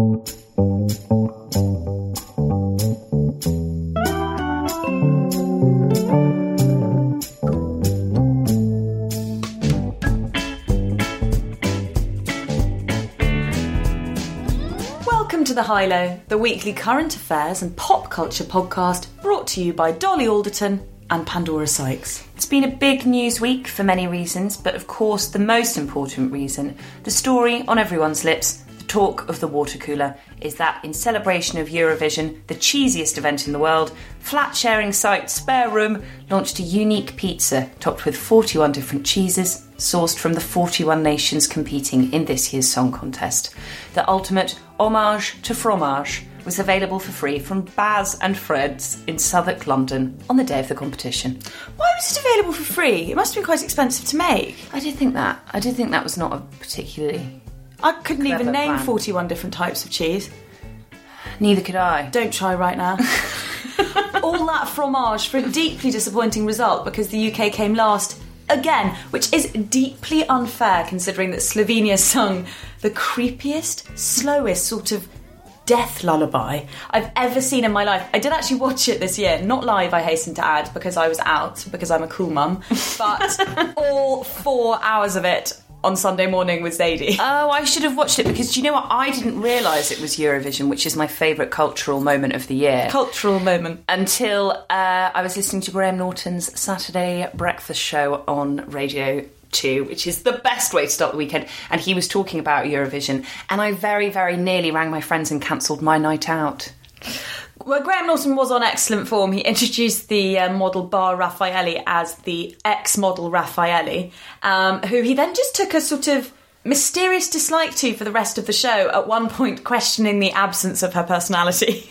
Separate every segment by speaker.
Speaker 1: Welcome to The High Low, the weekly current affairs and pop culture podcast brought to you by Dolly Alderton and Pandora Sykes.
Speaker 2: It's been a big news week for many reasons, but of course, the most important reason, the story on everyone's lips, talk of the water cooler, is that in celebration of Eurovision, the cheesiest event in the world, flat sharing site Spare Room launched a unique pizza topped with 41 different cheeses sourced from the 41 nations competing in this year's song contest. The ultimate homage to fromage was available for free from Baz and Fred's in Southwark, London on the day of the competition.
Speaker 1: Why was it available for free? It must have been quite expensive to make.
Speaker 2: I did think that. I did think that was not a particularly.
Speaker 1: I couldn't even name
Speaker 2: plan.
Speaker 1: 41 different types of cheese.
Speaker 2: Neither could I.
Speaker 1: Don't try right now. All that fromage for a deeply disappointing result because the UK came last again, which is deeply unfair considering that Slovenia sung the creepiest, slowest sort of death lullaby I've ever seen in my life. I did actually watch it this year, not live, I hasten to add, because I was out, because I'm a cool mum, but all four hours of it on Sunday morning with Zadie.
Speaker 2: Oh, I should have watched it because do you know what? I didn't realise it was Eurovision, which is my favourite cultural moment of the year.
Speaker 1: Cultural moment.
Speaker 2: until uh, I was listening to Graham Norton's Saturday breakfast show on Radio 2, which is the best way to start the weekend. And he was talking about Eurovision, and I very, very nearly rang my friends and cancelled my night out.
Speaker 1: Well, Graham Norton was on excellent form. He introduced the uh, model Bar Refaeli as the ex model Refaeli, um, who he then just took a sort of mysterious dislike to for the rest of the show, at one point questioning the absence of her personality.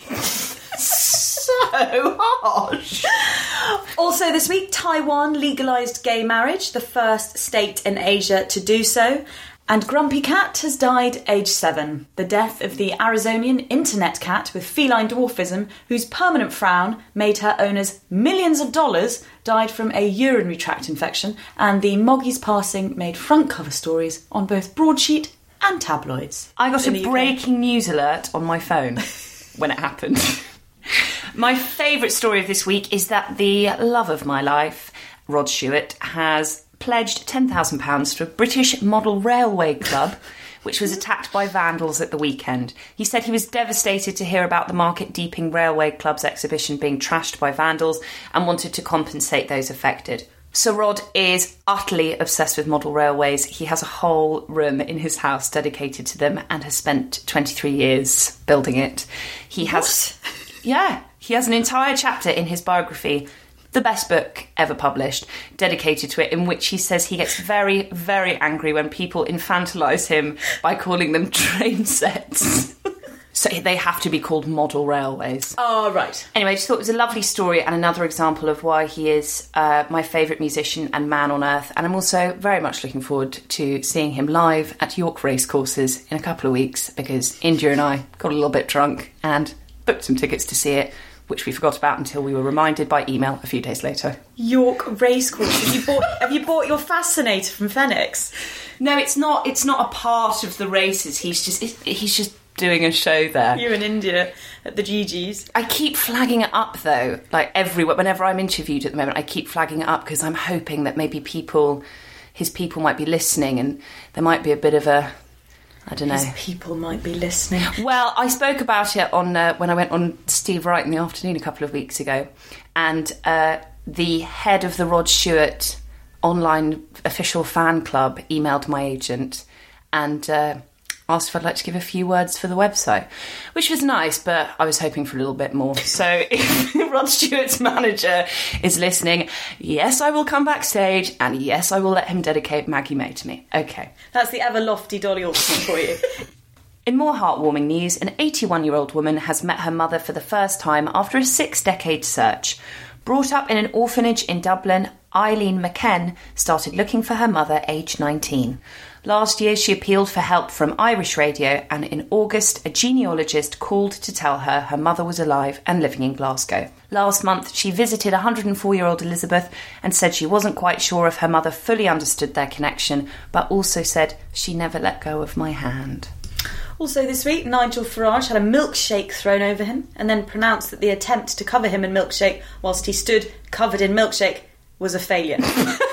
Speaker 1: so harsh. Also, this week, Taiwan legalised gay marriage, the first state in Asia to do so. And Grumpy Cat has died aged seven. The death of the Arizonian internet cat with feline dwarfism, whose permanent frown made her owners millions of dollars, died from a urinary tract infection. And the Moggy's passing made front cover stories on both broadsheet and tabloids.
Speaker 2: I got
Speaker 1: In
Speaker 2: a breaking news alert on my phone when it happened. my favourite story of this week is that the love of my life, Rod Stewart, has pledged £10,000 to a British model railway club. Which was attacked by vandals at the weekend. He said he was devastated to hear about the Market Deeping Railway Club's exhibition being trashed by vandals and wanted to compensate those affected. Sir Rod is utterly obsessed with model railways. He has a whole room in his house dedicated to them and has spent 23 years building it. He has. Yeah, he has an entire chapter in his biography, the best book ever published, dedicated to it, in which he says he gets very, very angry when people infantilise him by calling them train sets. so they have to be called model railways.
Speaker 1: Oh, right.
Speaker 2: Anyway, I just thought it was a lovely story and another example of why he is uh, my favourite musician and man on earth. And I'm also very much looking forward to seeing him live at York racecourses in a couple of weeks because India and I got a little bit drunk and booked some tickets to see it, which we forgot about until we were reminded by email a few days later.
Speaker 1: York Racecourse. Have you bought, have you bought your Fascinator from Phoenix?
Speaker 2: No, it's not. It's not a part of the races. He's just he's just doing a show there.
Speaker 1: You're in India at the GG's.
Speaker 2: I keep flagging it up though, like everywhere. Whenever I'm interviewed at the moment, I keep flagging it up because I'm hoping that maybe people, his people, might be listening, and there might be a bit of a, I don't know.
Speaker 1: People might be listening.
Speaker 2: Well, I spoke about it on uh, when I went on Steve Wright in the afternoon a couple of weeks ago, and uh, the head of the Rod Stewart online official fan club emailed my agent, and uh, asked if I'd like to give a few words for the website, which was nice, but I was hoping for a little bit more. So if Rod Stewart's manager is listening, yes, I will come backstage, and yes, I will let him dedicate Maggie May to me. Okay.
Speaker 1: That's the ever lofty Dolly Alderton for you.
Speaker 2: In more heartwarming news, an 81 year old woman has met her mother for the first time after a six decade search. Brought up in an orphanage in Dublin, Eileen Macken started looking for her mother aged 19. Last year, she appealed for help from Irish radio, and in August, a genealogist called to tell her her mother was alive and living in Glasgow. Last month, she visited 104 year old Elizabeth and said she wasn't quite sure if her mother fully understood their connection, but also said she never let go of my hand.
Speaker 1: Also, this week, Nigel Farage had a milkshake thrown over him and then pronounced that the attempt to cover him in milkshake whilst he stood covered in milkshake was a failure.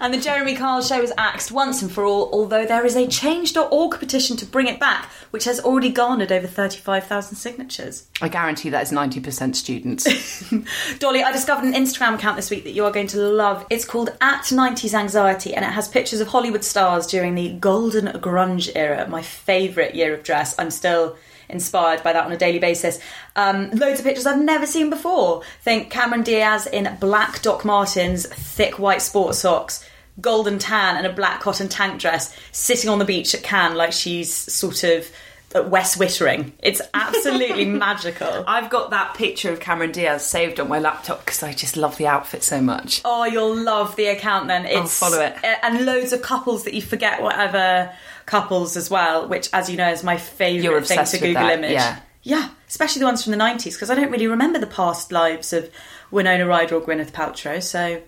Speaker 1: and the Jeremy Kyle show was axed once and for all, although there is a change.org petition to bring it back, which has already garnered over 35,000 signatures.
Speaker 2: I guarantee that is 90% students.
Speaker 1: Dolly, I discovered an Instagram account this week that you are going to love. It's called at 90s Anxiety and it has pictures of Hollywood stars during the golden grunge era, my favourite year of dress. I'm still inspired by that on a daily basis. Um, loads of pictures I've never seen before. Think Cameron Diaz in black Doc Martens, thick white sports socks, golden tan, and a black cotton tank dress, sitting on the beach at Cannes like she's sort of uh, West Wittering. It's absolutely magical.
Speaker 2: I've got that picture of Cameron Diaz saved on my laptop because I just love the outfit so much.
Speaker 1: Oh, you'll love the account then. It's,
Speaker 2: follow it.
Speaker 1: And loads of couples that you forget whatever couples as well, which, as you know, is my favourite thing to Google
Speaker 2: that,
Speaker 1: image.
Speaker 2: yeah.
Speaker 1: Yeah, especially the ones from the 90s, because I don't really remember the past lives of Winona Ryder or Gwyneth Paltrow, so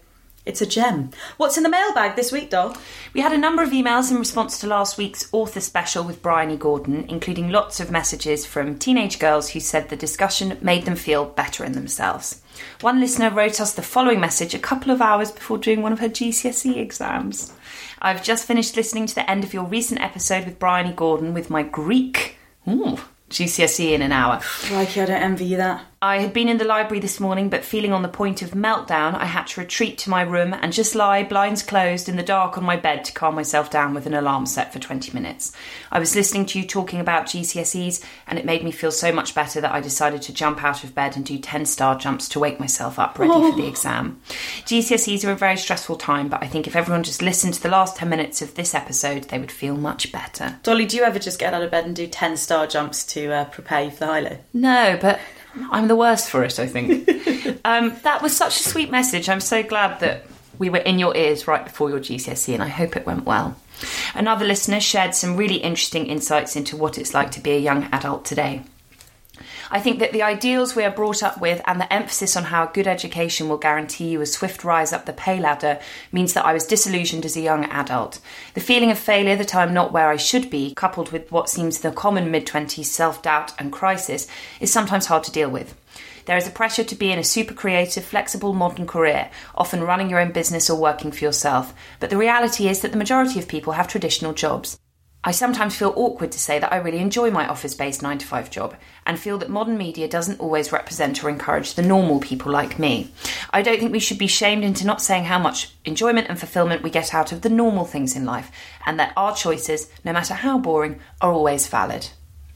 Speaker 1: it's a gem. What's in the mailbag this week, doll?
Speaker 2: We had a number of emails in response to last week's author special with Bryony Gordon, including lots of messages from teenage girls who said the discussion made them feel better in themselves. One listener wrote us the following message a couple of hours before doing one of her GCSE exams. I've just finished listening to the end of your recent episode with Bryony Gordon with my Greek. Ooh, GCSE in an hour.
Speaker 1: Crikey, I don't envy you that.
Speaker 2: I had been in the library this morning, but feeling on the point of meltdown, I had to retreat to my room and just lie, blinds closed, in the dark on my bed to calm myself down with an alarm set for 20 minutes. I was listening to you talking about GCSEs, and it made me feel so much better that I decided to jump out of bed and do 10 star jumps to wake myself up ready for the exam. GCSEs are a very stressful time, but I think if everyone just listened to the last 10 minutes of this episode, they would feel much better.
Speaker 1: Dolly, do you ever just get out of bed and do 10 star jumps to uh, prepare you for the high low?
Speaker 2: No, but I'm the worst for it, I think. um, that was such a sweet message. I'm so glad that we were in your ears right before your GCSE, and I hope it went well. Another listener shared some really interesting insights into what it's like to be a young adult today. I think that the ideals we are brought up with and the emphasis on how a good education will guarantee you a swift rise up the pay ladder means that I was disillusioned as a young adult. The feeling of failure that I'm not where I should be, coupled with what seems the common mid 20s self doubt and crisis, is sometimes hard to deal with. There is a pressure to be in a super creative, flexible, modern career, often running your own business or working for yourself. But the reality is that the majority of people have traditional jobs. I sometimes feel awkward to say that I really enjoy my office based 9 to 5 job and feel that modern media doesn't always represent or encourage the normal people like me. I don't think we should be shamed into not saying how much enjoyment and fulfillment we get out of the normal things in life and that our choices, no matter how boring, are always valid.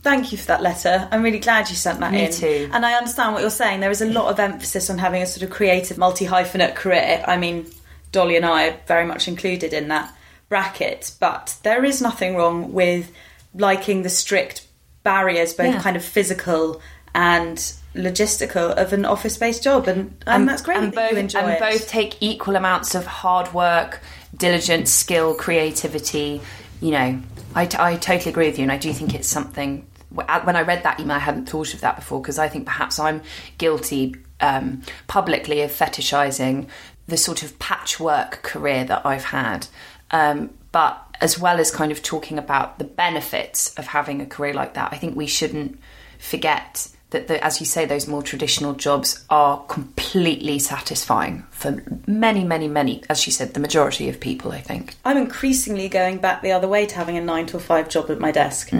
Speaker 1: Thank you for that letter. I'm really glad you sent that
Speaker 2: Me
Speaker 1: in.
Speaker 2: too.
Speaker 1: And I understand what you're saying. There is a lot of emphasis on having a sort of creative multi hyphenate career. I mean, Dolly and I are very much included in that bracket, but there is nothing wrong with liking the strict barriers, both
Speaker 2: Yeah.
Speaker 1: kind of physical and logistical, of an office based job. And, and, that's great
Speaker 2: And
Speaker 1: that
Speaker 2: both,
Speaker 1: you enjoy
Speaker 2: and both take equal amounts of hard work, diligence, skill, creativity. You know, I, t- I totally agree with you, and I do think it's something. When I read that email, I hadn't thought of that before because I think perhaps I'm guilty um, publicly of fetishizing the sort of patchwork career that I've had. Um, but as well as kind of talking about the benefits of having a career like that, I think we shouldn't forget that, the, as you say, those more traditional jobs are completely satisfying for many, many, many, as you said, the majority of people, I think.
Speaker 1: I'm increasingly going back the other way to having a nine to five job at my desk,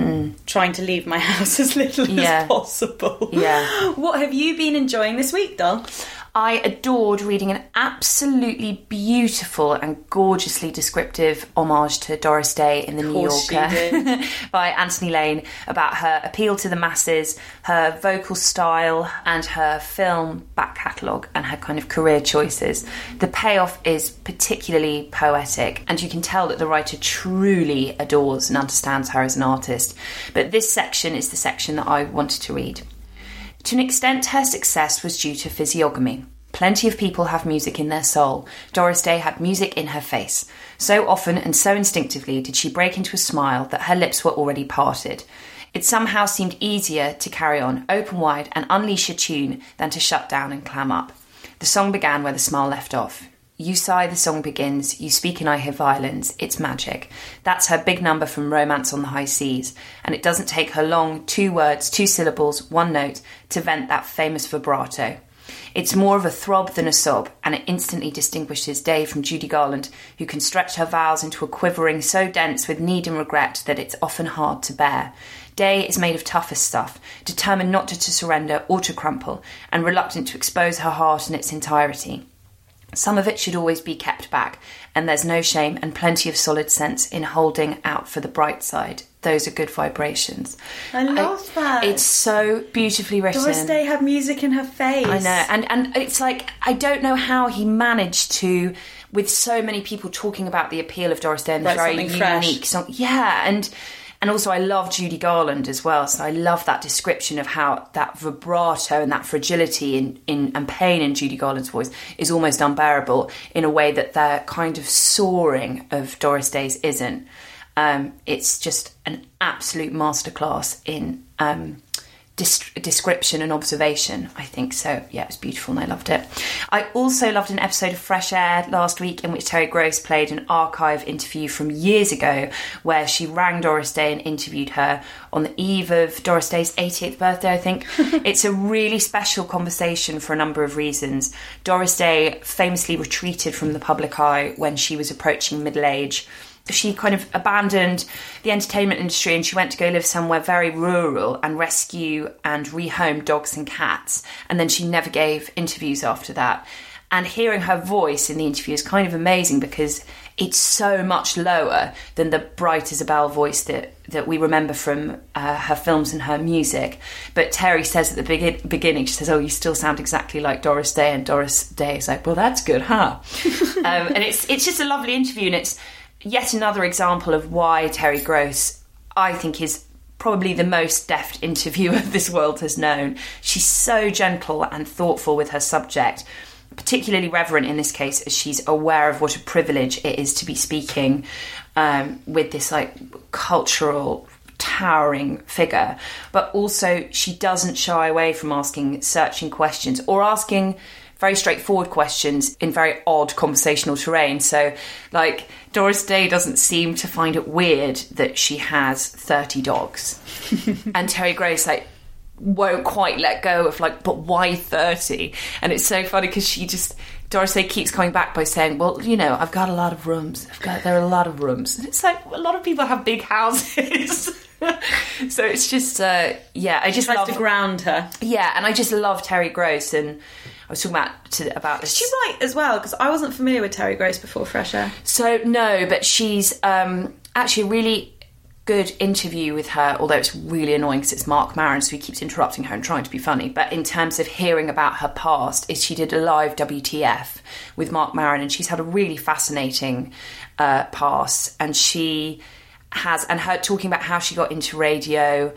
Speaker 1: trying to leave my house as little
Speaker 2: Mm. Yeah.
Speaker 1: as possible.
Speaker 2: Yeah.
Speaker 1: What have you been enjoying this week, doll?
Speaker 2: I adored reading an absolutely beautiful and gorgeously descriptive homage to Doris Day in the New Yorker by Anthony Lane about her appeal to the masses, her vocal style, and her film back catalogue and her kind of career choices. The payoff is particularly poetic, and you can tell that the writer truly adores and understands her as an artist. But this section is the section that I wanted to read. To an extent, her success was due to physiognomy. Plenty of people have music in their soul. Doris Day had music in her face. So often and so instinctively did she break into a smile that her lips were already parted. It somehow seemed easier to carry on, open wide, and unleash a tune than to shut down and clam up. The song began where the smile left off. You sigh, the song begins. You speak, and I hear violins. It's magic. That's her big number from Romance on the High Seas, and it doesn't take her long two words, two syllables, one note to vent that famous vibrato. It's more of a throb than a sob, and it instantly distinguishes Day from Judy Garland, who can stretch her vowels into a quivering so dense with need and regret that it's often hard to bear. Day is made of toughest stuff, determined not to, to surrender or to crumple, and reluctant to expose her heart in its entirety. Some of it should always be kept back, and there's no shame and plenty of solid sense in holding out for the bright side. Those are good vibrations.
Speaker 1: I love that.
Speaker 2: It's so beautifully written.
Speaker 1: Doris Day had music in her face.
Speaker 2: I know, and and it's like I don't know how he managed to, with so many people talking about the appeal of Doris Day and the very unique song. Yeah, and and also I love Judy Garland as well. So I love that description of how that vibrato and that fragility in, in and pain in Judy Garland's voice is almost unbearable in a way that the kind of soaring of Doris Day's isn't. Um, it's just an absolute masterclass in um, description and observation, I think. So, yeah, it was beautiful and I loved it. I also loved an episode of Fresh Air last week in which Terry Gross played an archive interview from years ago where she rang Doris Day and interviewed her on the eve of Doris Day's 80th birthday, I think. it's a really special conversation for a number of reasons. Doris Day famously retreated from the public eye when she was approaching middle age she kind of abandoned the entertainment industry and she went to go live somewhere very rural and rescue and rehome dogs and cats. And then she never gave interviews after that. And hearing her voice in the interview is kind of amazing because it's so much lower than the bright Isabel voice that, that we remember from uh, her films and her music. But Terry says at the begin- beginning, she says, "Oh, you still sound exactly like Doris Day," and Doris Day is like, "Well, that's good, huh?" um, and it's it's just a lovely interview, and it's yet another example of why Terry Gross, I think, is probably the most deft interviewer this world has known. She's so gentle and thoughtful with her subject, particularly reverent in this case, as she's aware of what a privilege it is to be speaking um, with this like cultural towering figure but also she doesn't shy away from asking searching questions or asking very straightforward questions in very odd conversational terrain. So, like, Doris Day doesn't seem to find it weird that she has 30 dogs. and Terry Gross, like, won't quite let go of, like, but why 30? And it's so funny because she just. Doris Day keeps coming back by saying, "Well, you know, I've got a lot of rooms. I've got there are a lot of rooms." And it's like a lot of people have big houses, so it's just, uh, yeah. I just love
Speaker 1: to ground her.
Speaker 2: yeah, and I just love Terry Gross, and I was talking about to, about this.
Speaker 1: She's right as well because I wasn't familiar with Terry Gross before Fresh Air.
Speaker 2: So no, but she's um, actually a really good interview with her. Although it's really annoying because it's Marc Maron, so he keeps interrupting her and trying to be funny. But in terms of hearing about her past, is she did a live WTF with Marc Maron, and she's had a really fascinating uh, past, and she has and her talking about how she got into radio,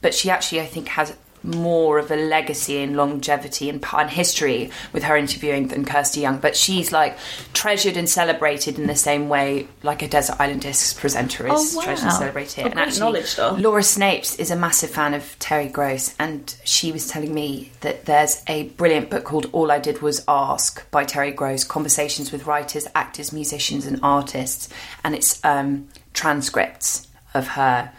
Speaker 2: but she actually I think has more of a legacy and longevity and, and history with her interviewing than Kirsty Young, but she's like treasured and celebrated in the same way like a Desert Island Discs presenter is
Speaker 1: Oh, wow.
Speaker 2: treasured and celebrated.
Speaker 1: Great knowledge, though.
Speaker 2: Laura Snapes is a massive fan of Terry Gross, and she was telling me that there's a brilliant book called All I Did Was Ask by Terry Gross Conversations with Writers, Actors, Musicians, and Artists. And it's um, transcripts of her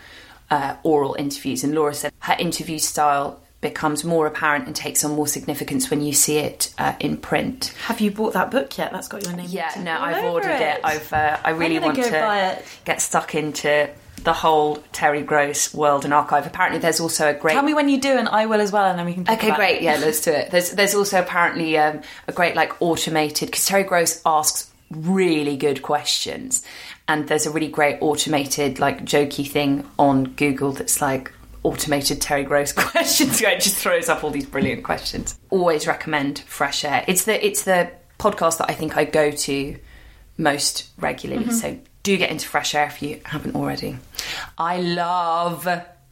Speaker 2: uh, oral interviews. And Laura said her interview style becomes more apparent and takes on more significance when you see it uh, in print.
Speaker 1: Have you bought that book yet? That's got your name.
Speaker 2: Yeah, no, I've ordered it. I've uh, I really want to
Speaker 1: it.
Speaker 2: get stuck into the whole Terry Gross world and archive. Apparently, there's also a great.
Speaker 1: Tell me when you do, and I will as well, and then we can.
Speaker 2: Okay, great.
Speaker 1: It.
Speaker 2: Yeah, let's do it. There's there's also apparently um, a great like automated because Terry Gross asks really good questions, and there's a really great automated like jokey thing on Google that's like automated Terry Gross questions. It just throws up all these brilliant questions. Always recommend Fresh Air. It's the it's the podcast that I think I go to most regularly. Mm-hmm. So do get into Fresh Air if you haven't already. I love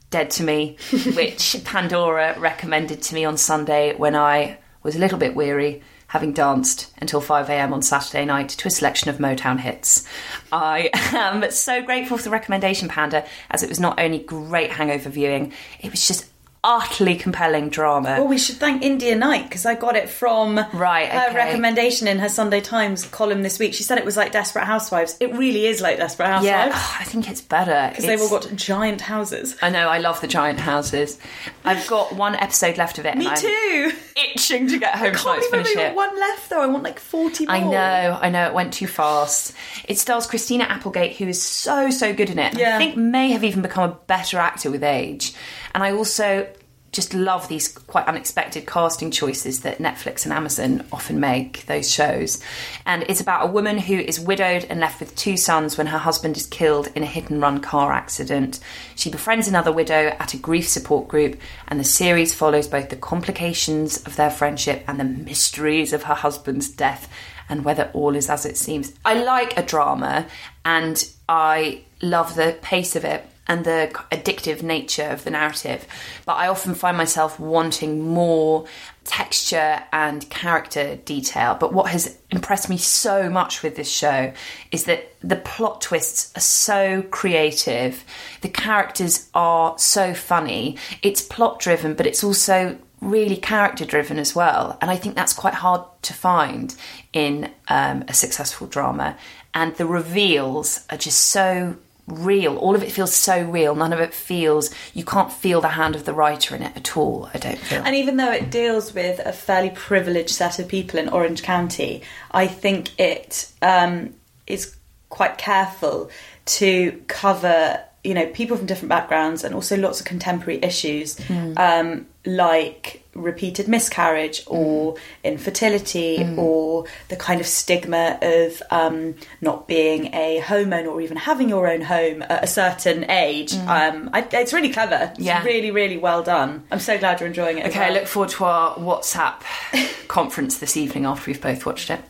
Speaker 2: Dead to Me, which Pandora recommended to me on Sunday when I was a little bit weary, having danced until 5am on Saturday night to a selection of Motown hits. I am so grateful for the recommendation, Panda, as it was not only great hangover viewing, it was just utterly compelling drama.
Speaker 1: Well, we should thank India Knight because I got it from
Speaker 2: Right,
Speaker 1: her recommendation in her Sunday Times column this week. She said it was like Desperate Housewives. It really is like Desperate Housewives.
Speaker 2: yeah,
Speaker 1: Housewives oh,
Speaker 2: I think it's better.
Speaker 1: because they've all got giant houses.
Speaker 2: I know, I love the giant houses. I've got one episode left of it.
Speaker 1: Me too.
Speaker 2: Itching to get home I Can't
Speaker 1: remember
Speaker 2: finish
Speaker 1: got
Speaker 2: it.
Speaker 1: one left though. I want like forty more.
Speaker 2: I know, I know, it went too fast. It stars Christina Applegate, who is so, so good in it.
Speaker 1: Yeah.
Speaker 2: I think may have even become a better actor with age. And I also just love these quite unexpected casting choices that Netflix and Amazon often make, those shows. And it's about a woman who is widowed and left with two sons when her husband is killed in a hit and run car accident. She befriends another widow at a grief support group, and the series follows both the complications of their friendship and the mysteries of her husband's death and whether all is as it seems. I like a drama and I love the pace of it and the addictive nature of the narrative, but I often find myself wanting more texture and character detail. But what has impressed me so much with this show is that the plot twists are so creative, the characters are so funny. It's plot driven, but it's also really character driven as well. And I think that's quite hard to find in um, a successful drama. And the reveals are just so real. All of it feels so real. None of it feels, you can't feel the hand of the writer in it at all, I don't feel.
Speaker 1: And even though it deals with a fairly privileged set of people in Orange County, I think it um, is quite careful to cover, you know, people from different backgrounds and also lots of contemporary issues um, like repeated miscarriage or infertility or the kind of stigma of um, not being a homeowner or even having your own home at a certain age. Um, I, it's really clever. It's
Speaker 2: Yeah.
Speaker 1: really, really well done. I'm so glad you're enjoying it.
Speaker 2: Okay, I look forward to our WhatsApp conference this evening after we've both watched it.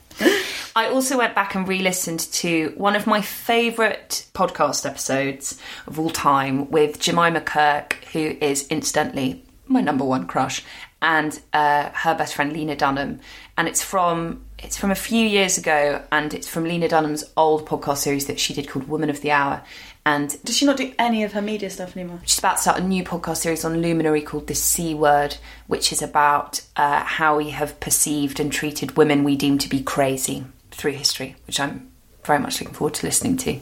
Speaker 2: I also went back and re listened to one of my favourite podcast episodes of all time with Jemima Kirke, who is incidentally my number one crush, and uh, her best friend Lena Dunham. And it's from it's from a few years ago, and it's from Lena Dunham's old podcast series that she did called Woman of the Hour. And
Speaker 1: Does she not do any of her media stuff anymore?
Speaker 2: she's about to start a new podcast series on Luminary called The C Word, which is about uh, how we have perceived and treated women we deem to be crazy through history, which I'm very much looking forward to listening to.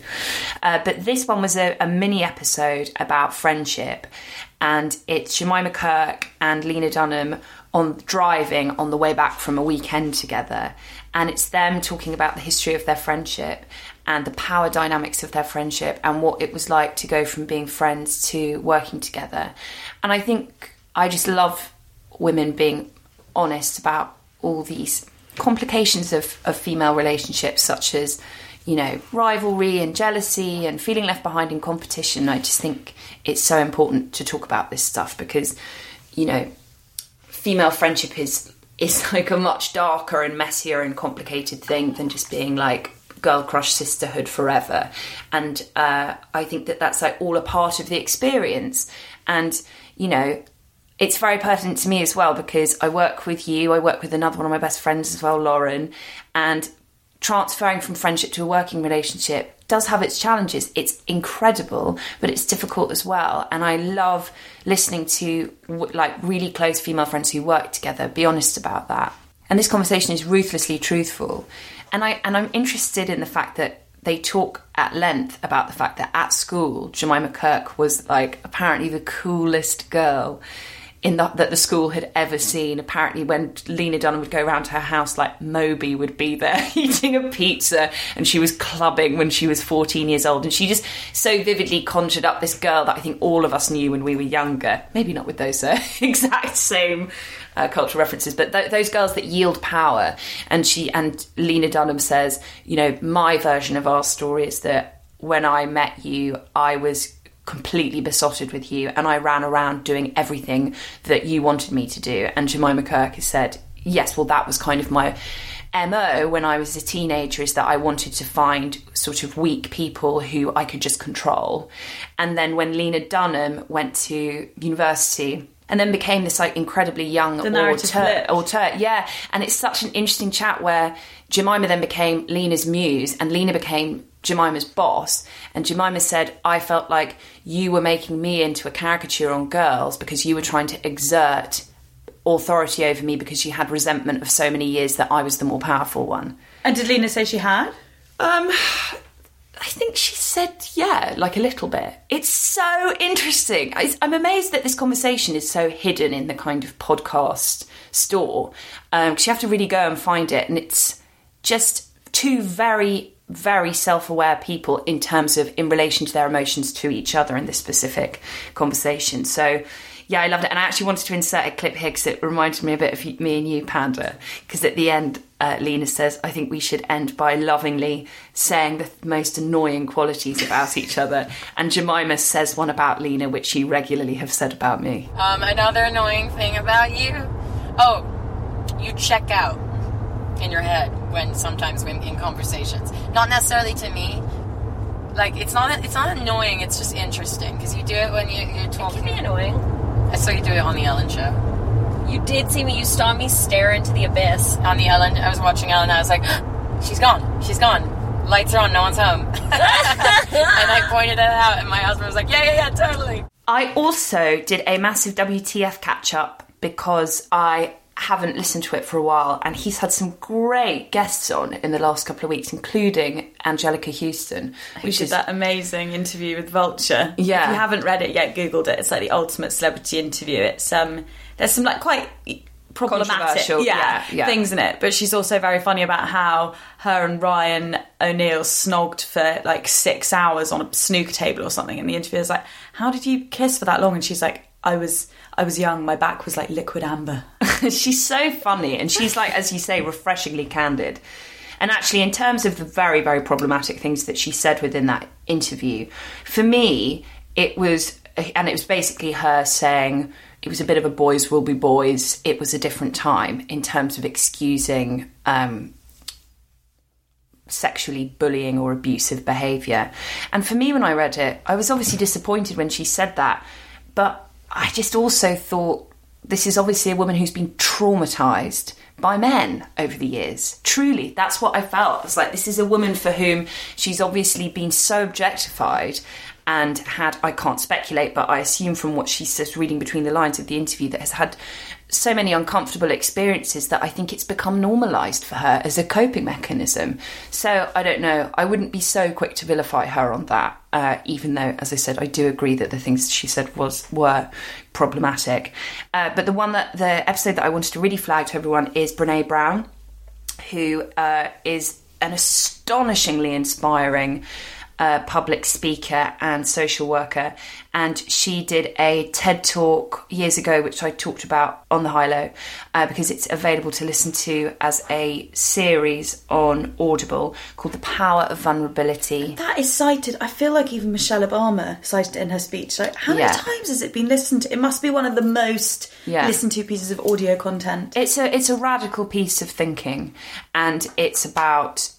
Speaker 2: Uh, but this one was a, a mini episode about friendship, and it's Jemima Kirke and Lena Dunham on driving on the way back from a weekend together, and it's them talking about the history of their friendship and the power dynamics of their friendship and what it was like to go from being friends to working together. And I think I just love women being honest about all these complications of, of female relationships, such as, you know, rivalry and jealousy and feeling left behind in competition. I just think it's so important to talk about this stuff because, you know, female friendship is is like a much darker and messier and complicated thing than just being like girl crush sisterhood forever and uh, i think that that's like all a part of the experience and you know it's very pertinent to me as well because i work with you i work with another one of my best friends as well lauren and transferring from friendship to a working relationship does have its challenges. It's incredible, but it's difficult as well. And I love listening to like really close female friends who work together be honest about that. And this conversation is ruthlessly truthful. And I and I'm interested in the fact that they talk at length about the fact that at school Jemima Kirke was like apparently the coolest girl in the, that the school had ever seen. Apparently, when Lena Dunham would go around to her house, like Moby would be there eating a pizza, and she was clubbing when she was 14 years old. And she just so vividly conjured up this girl that I think all of us knew when we were younger. Maybe not with those uh, exact same uh, cultural references, but th- those girls that yield power. And she and Lena Dunham says, you know, my version of our story is that when I met you, I was completely besotted with you and I ran around doing everything that you wanted me to do. And Jemima Kirke has said, yes, well, that was kind of my MO when I was a teenager is that I wanted to find sort of weak people who I could just control. And then when Lena Dunham went to university, and then became this like incredibly young auteur, auteur. Yeah, and it's such an interesting chat where Jemima then became Lena's muse, and Lena became Jemima's boss. And Jemima said, "I felt like you were making me into a caricature on girls because you were trying to exert authority over me because you had resentment of so many years that I was the more powerful one."
Speaker 1: And did Lena say she had?
Speaker 2: Um, I think she said, yeah, like a little bit. It's so interesting. I, I'm amazed that this conversation is so hidden in the kind of podcast store. Um, 'cause you have to really go and find it, and it's just two very, very self-aware people in terms of in relation to their emotions to each other in this specific conversation. So. Yeah, I loved it, and I actually wanted to insert a clip here because it reminded me a bit of me and you, Panda. Because at the end, uh, Lena says, "I think we should end by lovingly saying the most annoying qualities about each other." And Jemima says one about Lena, which you regularly have said about me.
Speaker 3: Um, another annoying thing about you, oh, you check out in your head when sometimes when in conversations. Not necessarily to me. Like it's not it's not annoying. It's just interesting because you do it when you, you're
Speaker 4: It
Speaker 3: talking.
Speaker 4: can be annoying.
Speaker 3: I saw you do it on the Ellen show.
Speaker 4: You did see me. You saw me stare into the abyss.
Speaker 3: On the Ellen, I was watching Ellen. I was like, she's gone. She's gone. Lights are on. No one's home. and I pointed it out, and my husband was like, yeah, yeah, yeah, totally.
Speaker 2: I also did a massive WTF catch up because I haven't listened to it for a while, and he's had some great guests on in the last couple of weeks, including Anjelica Huston,
Speaker 1: Who
Speaker 2: which
Speaker 1: did
Speaker 2: is
Speaker 1: that amazing interview with Vulture.
Speaker 2: Yeah.
Speaker 1: If you haven't read it yet, Googled it. It's like the ultimate celebrity interview. It's um there's some like quite problematic
Speaker 2: Controversial, yeah, yeah.
Speaker 1: things in it. But she's also very funny about how her and Ryan O'Neal snogged for like six hours on a snooker table or something. And the interviewer's like, How did you kiss for that long? And she's like, I was I was young, my back was like liquid amber.
Speaker 2: she's so funny and she's like as you say refreshingly candid and actually in terms of the very very problematic things that she said within that interview for me it was and it was basically her saying it was a bit of a boys will be boys it was a different time in terms of excusing um, sexually bullying or abusive behaviour. And for me, when I read it, I was obviously disappointed when she said that, but I just also thought this is obviously a woman who's been traumatised by men over the years. Truly, that's what I felt. It's like this is a woman for whom she's obviously been so objectified and had, I can't speculate, but I assume from what she's says reading between the lines of the interview, that has had so many uncomfortable experiences that I think it's become normalised for her as a coping mechanism. So I don't know. I wouldn't be so quick to vilify her on that, uh, even though, as I said, I do agree that the things she said was were problematic. Uh, but the one that the episode that I wanted to really flag to everyone is Brene Brown, who uh, is an astonishingly inspiring uh, public speaker and social worker. And she did a TED talk years ago, which I talked about on the High Low, uh, because it's available to listen to as a series on Audible called The Power of Vulnerability.
Speaker 1: That is cited. I feel like even Michelle Obama cited it in her speech. Like, how
Speaker 2: Yeah.
Speaker 1: many times has it been listened to? It must be one of the most
Speaker 2: Yeah.
Speaker 1: listened to pieces of audio content.
Speaker 2: It's a it's a radical piece of thinking, and it's about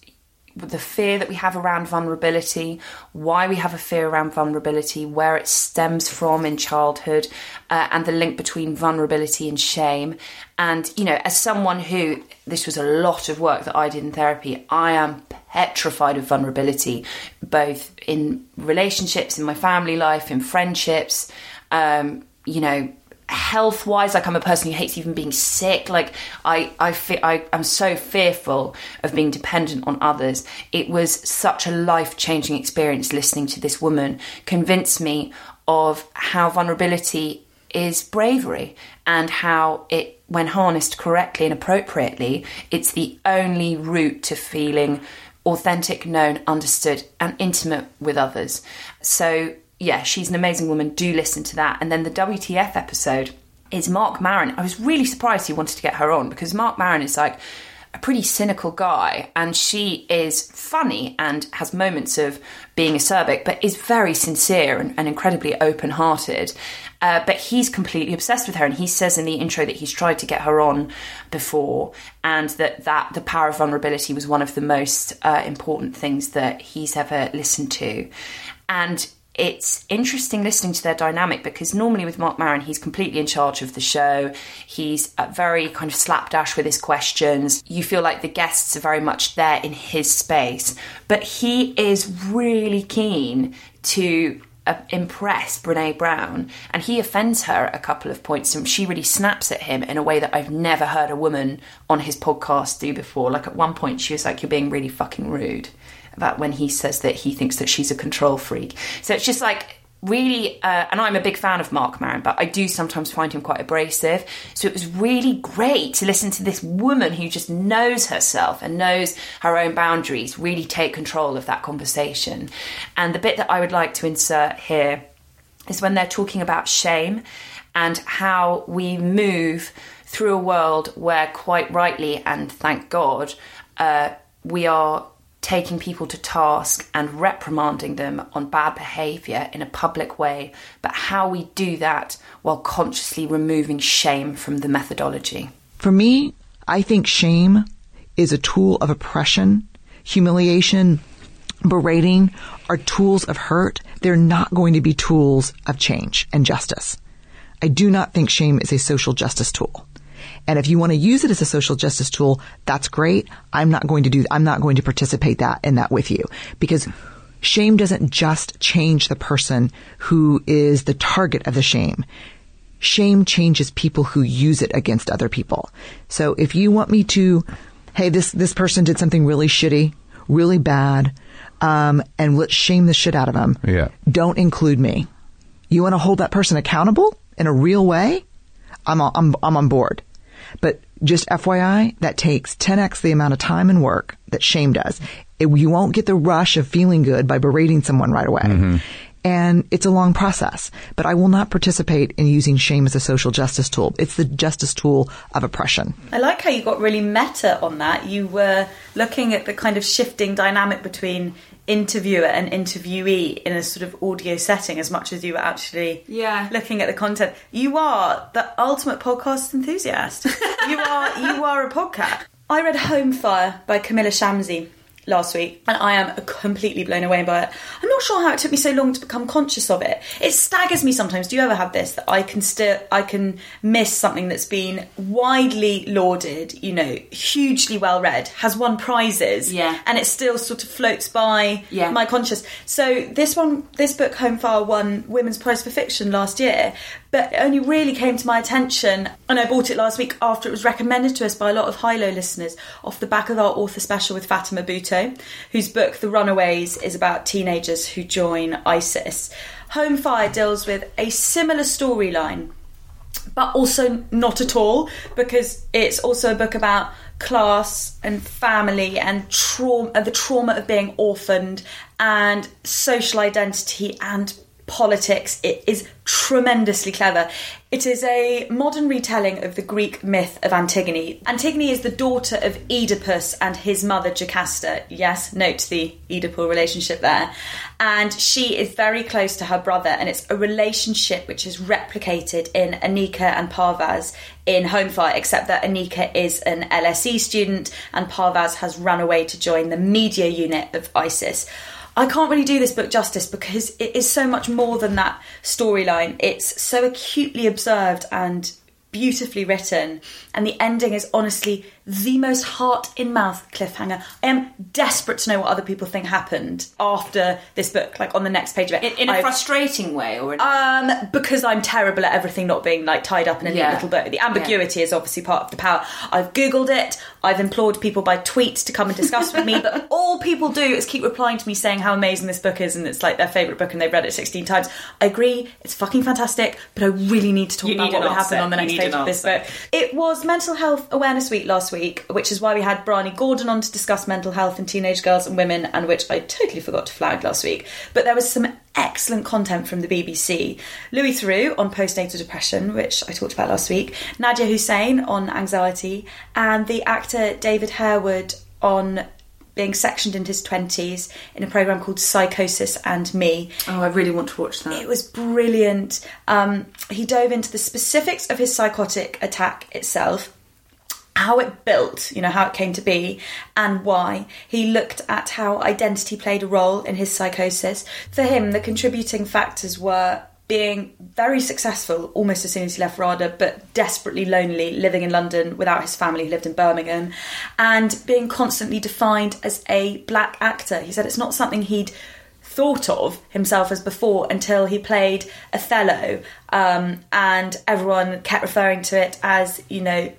Speaker 2: the fear that we have around vulnerability, why we have a fear around vulnerability, where it stems from in childhood, uh, and the link between vulnerability and shame. And you know, as someone who this was a lot of work that I did in therapy, I am petrified of vulnerability, both in relationships, in my family life, in friendships. Um, you know, health wise like i'm a person who hates even being sick like i i fe- I i'm so fearful of being dependent on others it was such a life changing experience listening to this woman convince me of how vulnerability is bravery and how it, when harnessed correctly and appropriately, it's the only route to feeling authentic, known, understood, and intimate with others. So, yeah, she's an amazing woman. Do listen to that. And then the WTF episode is Marc Maron. I was really surprised he wanted to get her on because Marc Maron is like a pretty cynical guy and she is funny and has moments of being acerbic but is very sincere and, and incredibly open hearted. Uh, but he's completely obsessed with her and he says in the intro that he's tried to get her on before and that, that the power of vulnerability was one of the most uh, important things that he's ever listened to. And it's interesting listening to their dynamic because normally with Marc Maron, he's completely in charge of the show. He's very kind of slapdash with his questions. You feel like the guests are very much there in his space, but he is really keen to uh, impress Brene Brown, and he offends her a couple of points, and she really snaps at him in a way that I've never heard a woman on his podcast do before. Like at one point, she was like, "You're being really fucking rude." About when he says that he thinks that she's a control freak. So it's just like really, uh, and I'm a big fan of Marc Maron, but I do sometimes find him quite abrasive. So it was really great to listen to this woman who just knows herself and knows her own boundaries really take control of that conversation. And the bit that I would like to insert here is when they're talking about shame and how we move through a world where, quite rightly, and thank God, uh, we are taking people to task and reprimanding them on bad behaviour in a public way, but how we do that while consciously removing shame from the methodology.
Speaker 5: For me, I think shame is a tool of oppression, humiliation, berating are tools of hurt. They're not going to be tools of change and justice. I do not think shame is a social justice tool. And if you want to use it as a social justice tool, that's great. I'm not going to do, I'm not going to participate that in that with you because shame doesn't just change the person who is the target of the shame. Shame changes people who use it against other people. So if you want me to, hey, this, this person did something really shitty, really bad, um, and let's shame the shit out of them.
Speaker 6: Yeah.
Speaker 5: Don't include me. You want to hold that person accountable in a real way? I'm, I'm, I'm on board. But just FYI, that takes 10x the amount of time and work that shame does. It, you won't get the rush of feeling good by berating someone right away. Mm-hmm. And it's a long process, but I will not participate in using shame as a social justice tool. It's the justice tool of oppression.
Speaker 1: I like how you got really meta on that. You were looking at the kind of shifting dynamic between interviewer and interviewee in a sort of audio setting as much as you were actually
Speaker 2: yeah.
Speaker 1: looking at the content. You are the ultimate podcast enthusiast. you are you are a podcast. I read Home Fire by Kamila Shamsie last week, and I am completely blown away by it. I'm not sure how it took me so long to become conscious of it. It staggers me sometimes. Do you ever have this that I can still I can miss something that's been widely lauded, you know, hugely well read, has won prizes,
Speaker 2: yeah,
Speaker 1: and it still sort of floats by
Speaker 2: yeah.
Speaker 1: my conscious. So this one, this book, Home Fire, won Women's Prize for Fiction last year, it only really came to my attention, and I bought it last week after it was recommended to us by a lot of high low listeners off the back of our author special with Fatima Bhutto, whose book The Runaways is about teenagers who join ISIS. Home Fire deals with a similar storyline, but also not at all, because it's also a book about class and family and trauma, the trauma of being orphaned and social identity and politics. It is tremendously clever. It is a modern retelling of the Greek myth of Antigone. Antigone is the daughter of Oedipus and his mother Jocasta. Yes, note the Oedipal relationship there. And she is very close to her brother, and it's a relationship which is replicated in Aneeka and Parvaiz in Home Fire, except that Aneeka is an LSE student and Parvaiz has run away to join the media unit of ISIS. I can't really do this book justice because it is so much more than that storyline. It's so acutely observed and beautifully written, and the ending is honestly the most heart in mouth cliffhanger. I am desperate to know what other people think happened after this book, like on the next page of it.
Speaker 2: In, in a
Speaker 1: I've-
Speaker 2: frustrating way, or in,
Speaker 1: um, because I'm terrible at everything not being like tied up in a neat little bow. The ambiguity is obviously part of the power. I've googled it. I've implored people by tweets to come and discuss with me, but all people do is keep replying to me saying how amazing this book is and it's like their favourite book and they've read it 16 times. I agree, it's fucking fantastic, but I really need to talk
Speaker 2: You
Speaker 1: about what would happen on the next page of this book. It was Mental Health Awareness Week last week, which is why we had Bryony Gordon on to discuss mental health in teenage girls and women, and which I totally forgot to flag last week. But there was some excellent content from the BBC. Louis Theroux on postnatal depression, which I talked about last week, Nadiya Hussain on anxiety, and the actor David Harewood on being sectioned into his 20s in a program called Psychosis and Me.
Speaker 2: oh, I really want to watch that.
Speaker 1: It was brilliant. Um, he dove into the specifics of his psychotic attack itself, how it built, you know, how it came to be, and why. He looked at how identity played a role in his psychosis. For him, the contributing factors were being very successful almost as soon as he left RADA, but desperately lonely, living in London without his family, who lived in Birmingham, and being constantly defined as a black actor. He said it's not something he'd thought of himself as before until he played Othello, um, and everyone kept referring to it as, you know,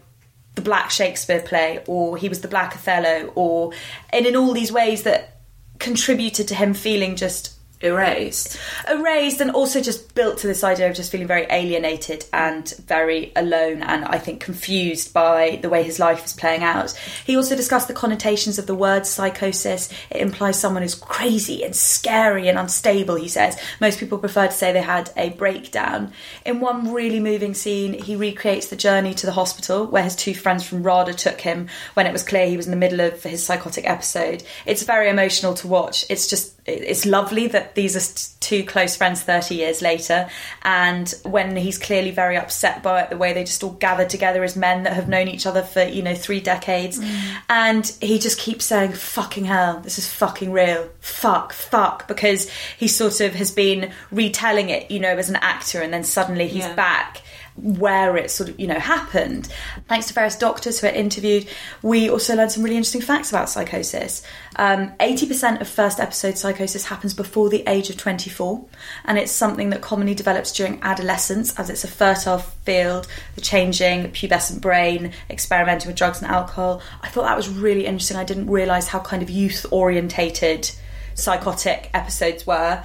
Speaker 1: the black Shakespeare play, or he was the black Othello, or and in all these ways that contributed to him feeling just
Speaker 2: Erased.
Speaker 1: erased and also just built to this idea of just feeling very alienated and very alone and I think confused by the way his life is playing out. He also discussed the connotations of the word psychosis. It implies someone who's crazy and scary and unstable, he says. Most people prefer to say they had a breakdown. In one really moving scene, he recreates the journey to the hospital where his two friends from RADA took him when it was clear he was in the middle of his psychotic episode. It's very emotional to watch. It's just it's lovely that these are two close friends 30 years later. And when he's clearly very upset by it the way they just all gather together as men that have known each other for you know three decades. Mm. And he just keeps saying fucking hell this is fucking real. Fuck fuck because he sort of has been retelling it you know as an actor and then suddenly he's
Speaker 2: Yeah.
Speaker 1: back where it sort of you know happened. Thanks to various doctors who are interviewed we also learned some really interesting facts about psychosis. Um, 80% of first episode psychosis happens before the age of 24 and it's something that commonly develops during adolescence as it's a fertile field the changing pubescent brain experimenting with drugs and alcohol. I thought that was really interesting. I didn't realize how kind of youth orientated psychotic episodes were.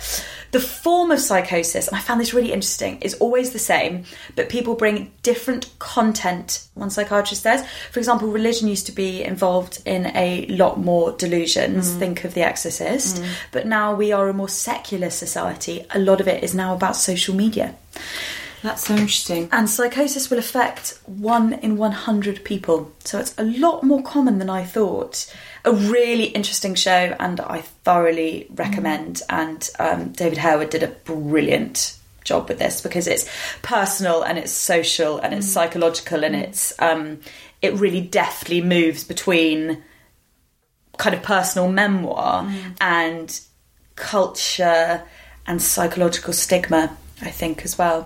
Speaker 1: The form of psychosis, and I found this really interesting, is always the same, but people bring different content, one psychiatrist says. For example, religion used to be involved in a lot more delusions, mm. think of The Exorcist, mm. but now we are a more secular society. A lot of it is now about social media.
Speaker 2: That's so interesting.
Speaker 1: And psychosis will affect one in 100 people. So it's a lot more common than I thought. A really interesting show, and I thoroughly recommend. And um, David Harewood did a brilliant job with this because it's personal and it's social and it's psychological and it's um, it really deftly moves between kind of personal memoir and culture and psychological stigma, I think, as well.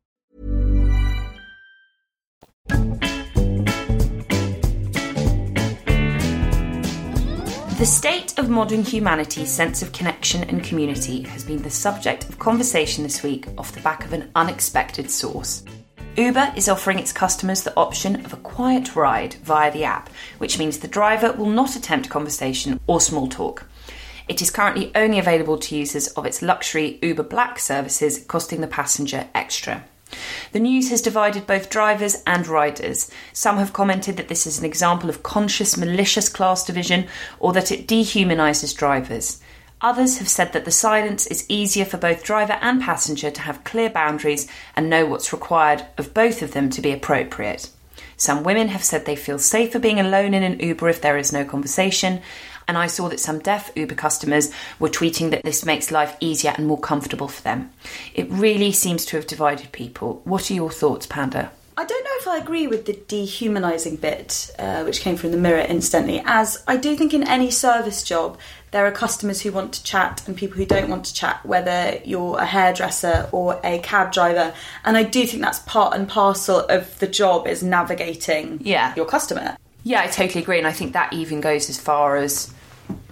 Speaker 2: The state of modern humanity's sense of connection and community has been the subject of conversation this week off the back of an unexpected source. Uber is offering its customers the option of a quiet ride via the app, which means the driver will not attempt conversation or small talk. It is currently only available to users of its luxury Uber Black services, costing the passenger extra. The news has divided both drivers and riders. Some have commented that this is an example of conscious, malicious class division or that it dehumanises drivers. Others have said that the silence is easier for both driver and passenger to have clear boundaries and know what's required of both of them to be appropriate. Some women have said they feel safer being alone in an Uber if there is no conversation. And I saw that some deaf Uber customers were tweeting that this makes life easier and more comfortable for them. It really seems to have divided people. What are your thoughts, Panda?
Speaker 1: I don't know if I agree with the dehumanising bit, uh, which came from the mirror instantly, as I do think in any service job there are customers who want to chat and people who don't want to chat, whether you're a hairdresser or a cab driver. And I do think that's part and parcel of the job is navigating
Speaker 2: Yeah.
Speaker 1: your customer.
Speaker 2: Yeah, I totally agree. And I think that even goes as far as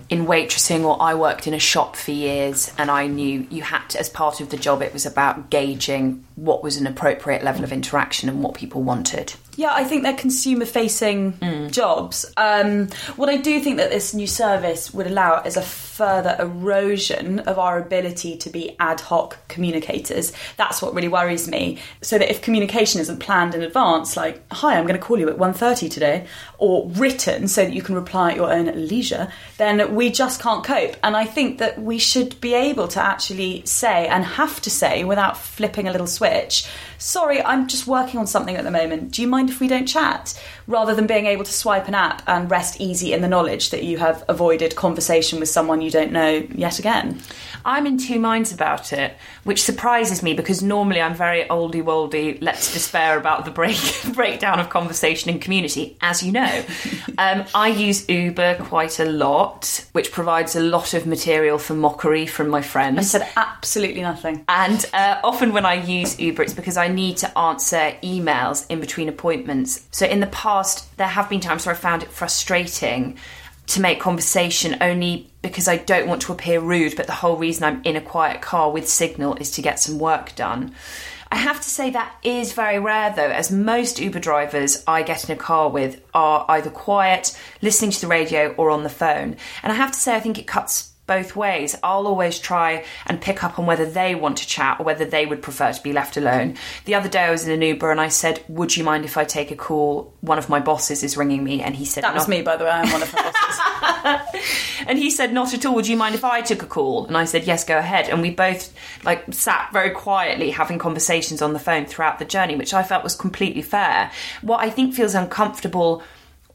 Speaker 2: in waitressing, or I worked in a shop for years, and I knew you had to, as part of the job, it was about gauging what was an appropriate level of interaction and what people wanted.
Speaker 1: Yeah, I think they're consumer facing jobs. Um, what I do think that this new service would allow is a further erosion of our ability to be ad hoc communicators. That's what really worries me. So that if communication isn't planned in advance, like, hi, I'm going to call you at 1.30 today, or written so that you can reply at your own leisure, then we just can't cope. And I think that we should be able to actually say and have to say without flipping a little switch, sorry, I'm just working on something at the moment. Do you mind if we don't chat? Rather than being able to swipe an app and rest easy in the knowledge that you have avoided conversation with someone you don't know yet again.
Speaker 2: I'm in two minds about it, which surprises me because normally I'm very oldie woldy, let's despair about the break breakdown of conversation in community, as you know. um, I use Uber quite a lot, which provides a lot of material for mockery from my friends.
Speaker 1: I said absolutely nothing.
Speaker 2: And uh, often when I use Uber, it's because I need to answer emails in between appointments. So in the past, there have been times where I found it frustrating to make conversation only because I don't want to appear rude, but the whole reason I'm in a quiet car with signal is to get some work done. I have to say that is very rare though, as most Uber drivers I get in a car with are either quiet, listening to the radio, or on the phone. And I have to say, I think it cuts both ways. I'll always try and pick up on whether they want to chat or whether they would prefer to be left alone. The other day I was in an Uber and I said, Would you mind if I take a call? One of my bosses is ringing me, and he said,
Speaker 1: That was me, by the way. I'm one of her bosses.
Speaker 2: and he said, "Not at all. Would you mind if I took a call?" And I said, "Yes, go ahead." And we both like sat very quietly having conversations on the phone throughout the journey, which I felt was completely fair. What I think feels uncomfortable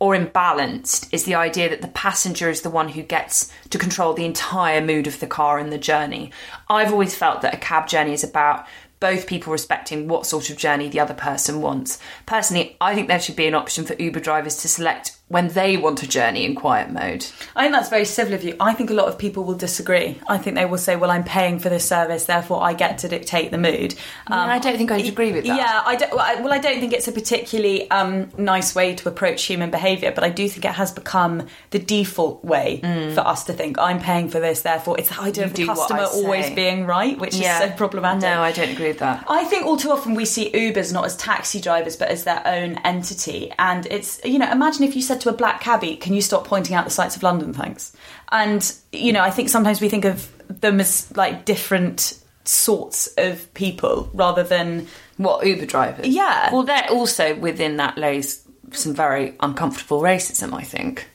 Speaker 2: or imbalanced is the idea that the passenger is the one who gets to control the entire mood of the car and the journey. I've always felt that a cab journey is about both people respecting what sort of journey the other person wants. Personally, I think there should be an option for Uber drivers to select when they want a journey in quiet mode.
Speaker 1: I think that's very civil of you. I think a lot of people will disagree. I think they will say, "Well, I'm paying for this service, therefore I get to dictate the mood." Um,
Speaker 2: I don't think I'd agree with that.
Speaker 1: Yeah, I don't, well, I, well, I don't think it's a particularly um, nice way to approach human behaviour, but I do think it has become the default way for us to think, "I'm paying for this, therefore it's the idea
Speaker 2: You
Speaker 1: of the customer always being right," which is so problematic.
Speaker 2: No, I don't agree with that.
Speaker 1: I think all too often we see Ubers not as taxi drivers but as their own entity. And it's, you know, imagine if you said to a black cabbie, Can you stop pointing out the sights of London, thanks? And, you know, I think sometimes we think of them as like different sorts of people rather than.
Speaker 2: What Uber drivers?
Speaker 1: Yeah.
Speaker 2: Well, they're also within that lays some very uncomfortable racism. I think.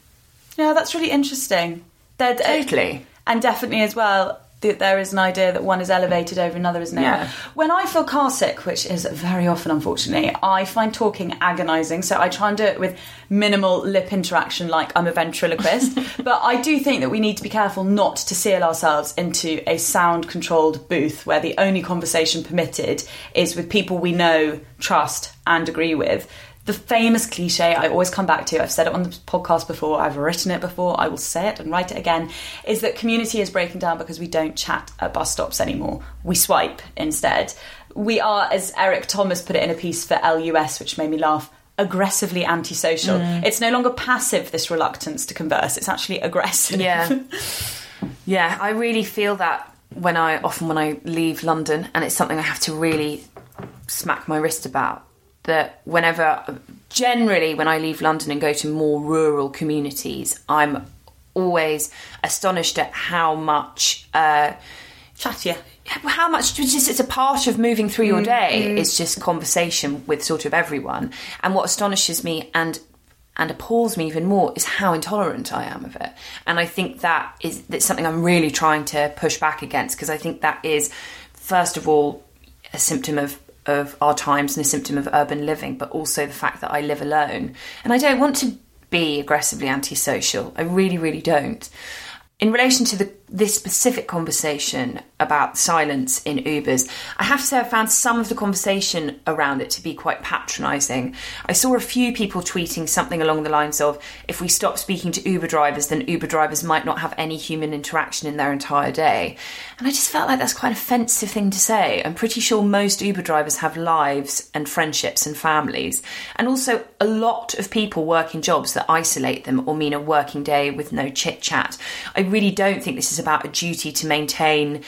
Speaker 1: Yeah, that's really interesting. They're, uh,
Speaker 2: Totally.
Speaker 1: And definitely as well, that there is an idea that one is elevated over another, isn't it?
Speaker 2: Yeah.
Speaker 1: When I feel car sick, which is very often, unfortunately, I find talking agonising. So I try and do it with minimal lip interaction, like I'm a ventriloquist. but I do think that we need to be careful not to seal ourselves into a sound controlled booth where the only conversation permitted is with people we know, trust, and agree with. The famous cliche I always come back to, I've said it on the podcast before, I've written it before, I will say it and write it again, is that community is breaking down because we don't chat at bus stops anymore. We swipe instead. We are, as Eric Thomas put it in a piece for LUS, which made me laugh, aggressively antisocial. Mm. It's no longer passive, this reluctance to converse, it's actually aggressive.
Speaker 2: Yeah. yeah, I really feel that when I often when I leave London, and it's something I have to really smack my wrist about. That whenever, generally, when I leave London and go to more rural communities, I'm always astonished at how much. Uh,
Speaker 1: Chattier.
Speaker 2: how much just it's a part of moving through your day is just conversation with sort of everyone and what astonishes me and and appalls me even more is how intolerant I am of it and I think that is that's something I'm really trying to push back against because I think that is first of all a symptom of of our times and a symptom of urban living, but also the fact that I live alone. And I don't want to be aggressively antisocial. I really, really don't. In relation to the, this specific conversation about silence in Ubers, I have to say I found some of the conversation around it to be quite patronising. I saw a few people tweeting something along the lines of if we stop speaking to Uber drivers, then Uber drivers might not have any human interaction in their entire day. And I just felt like that's quite an offensive thing to say. I'm pretty sure most Uber drivers have lives and friendships and families. And also, a lot of people work in jobs that isolate them or mean a working day with no chit chat. I really don't think this is about a duty to maintain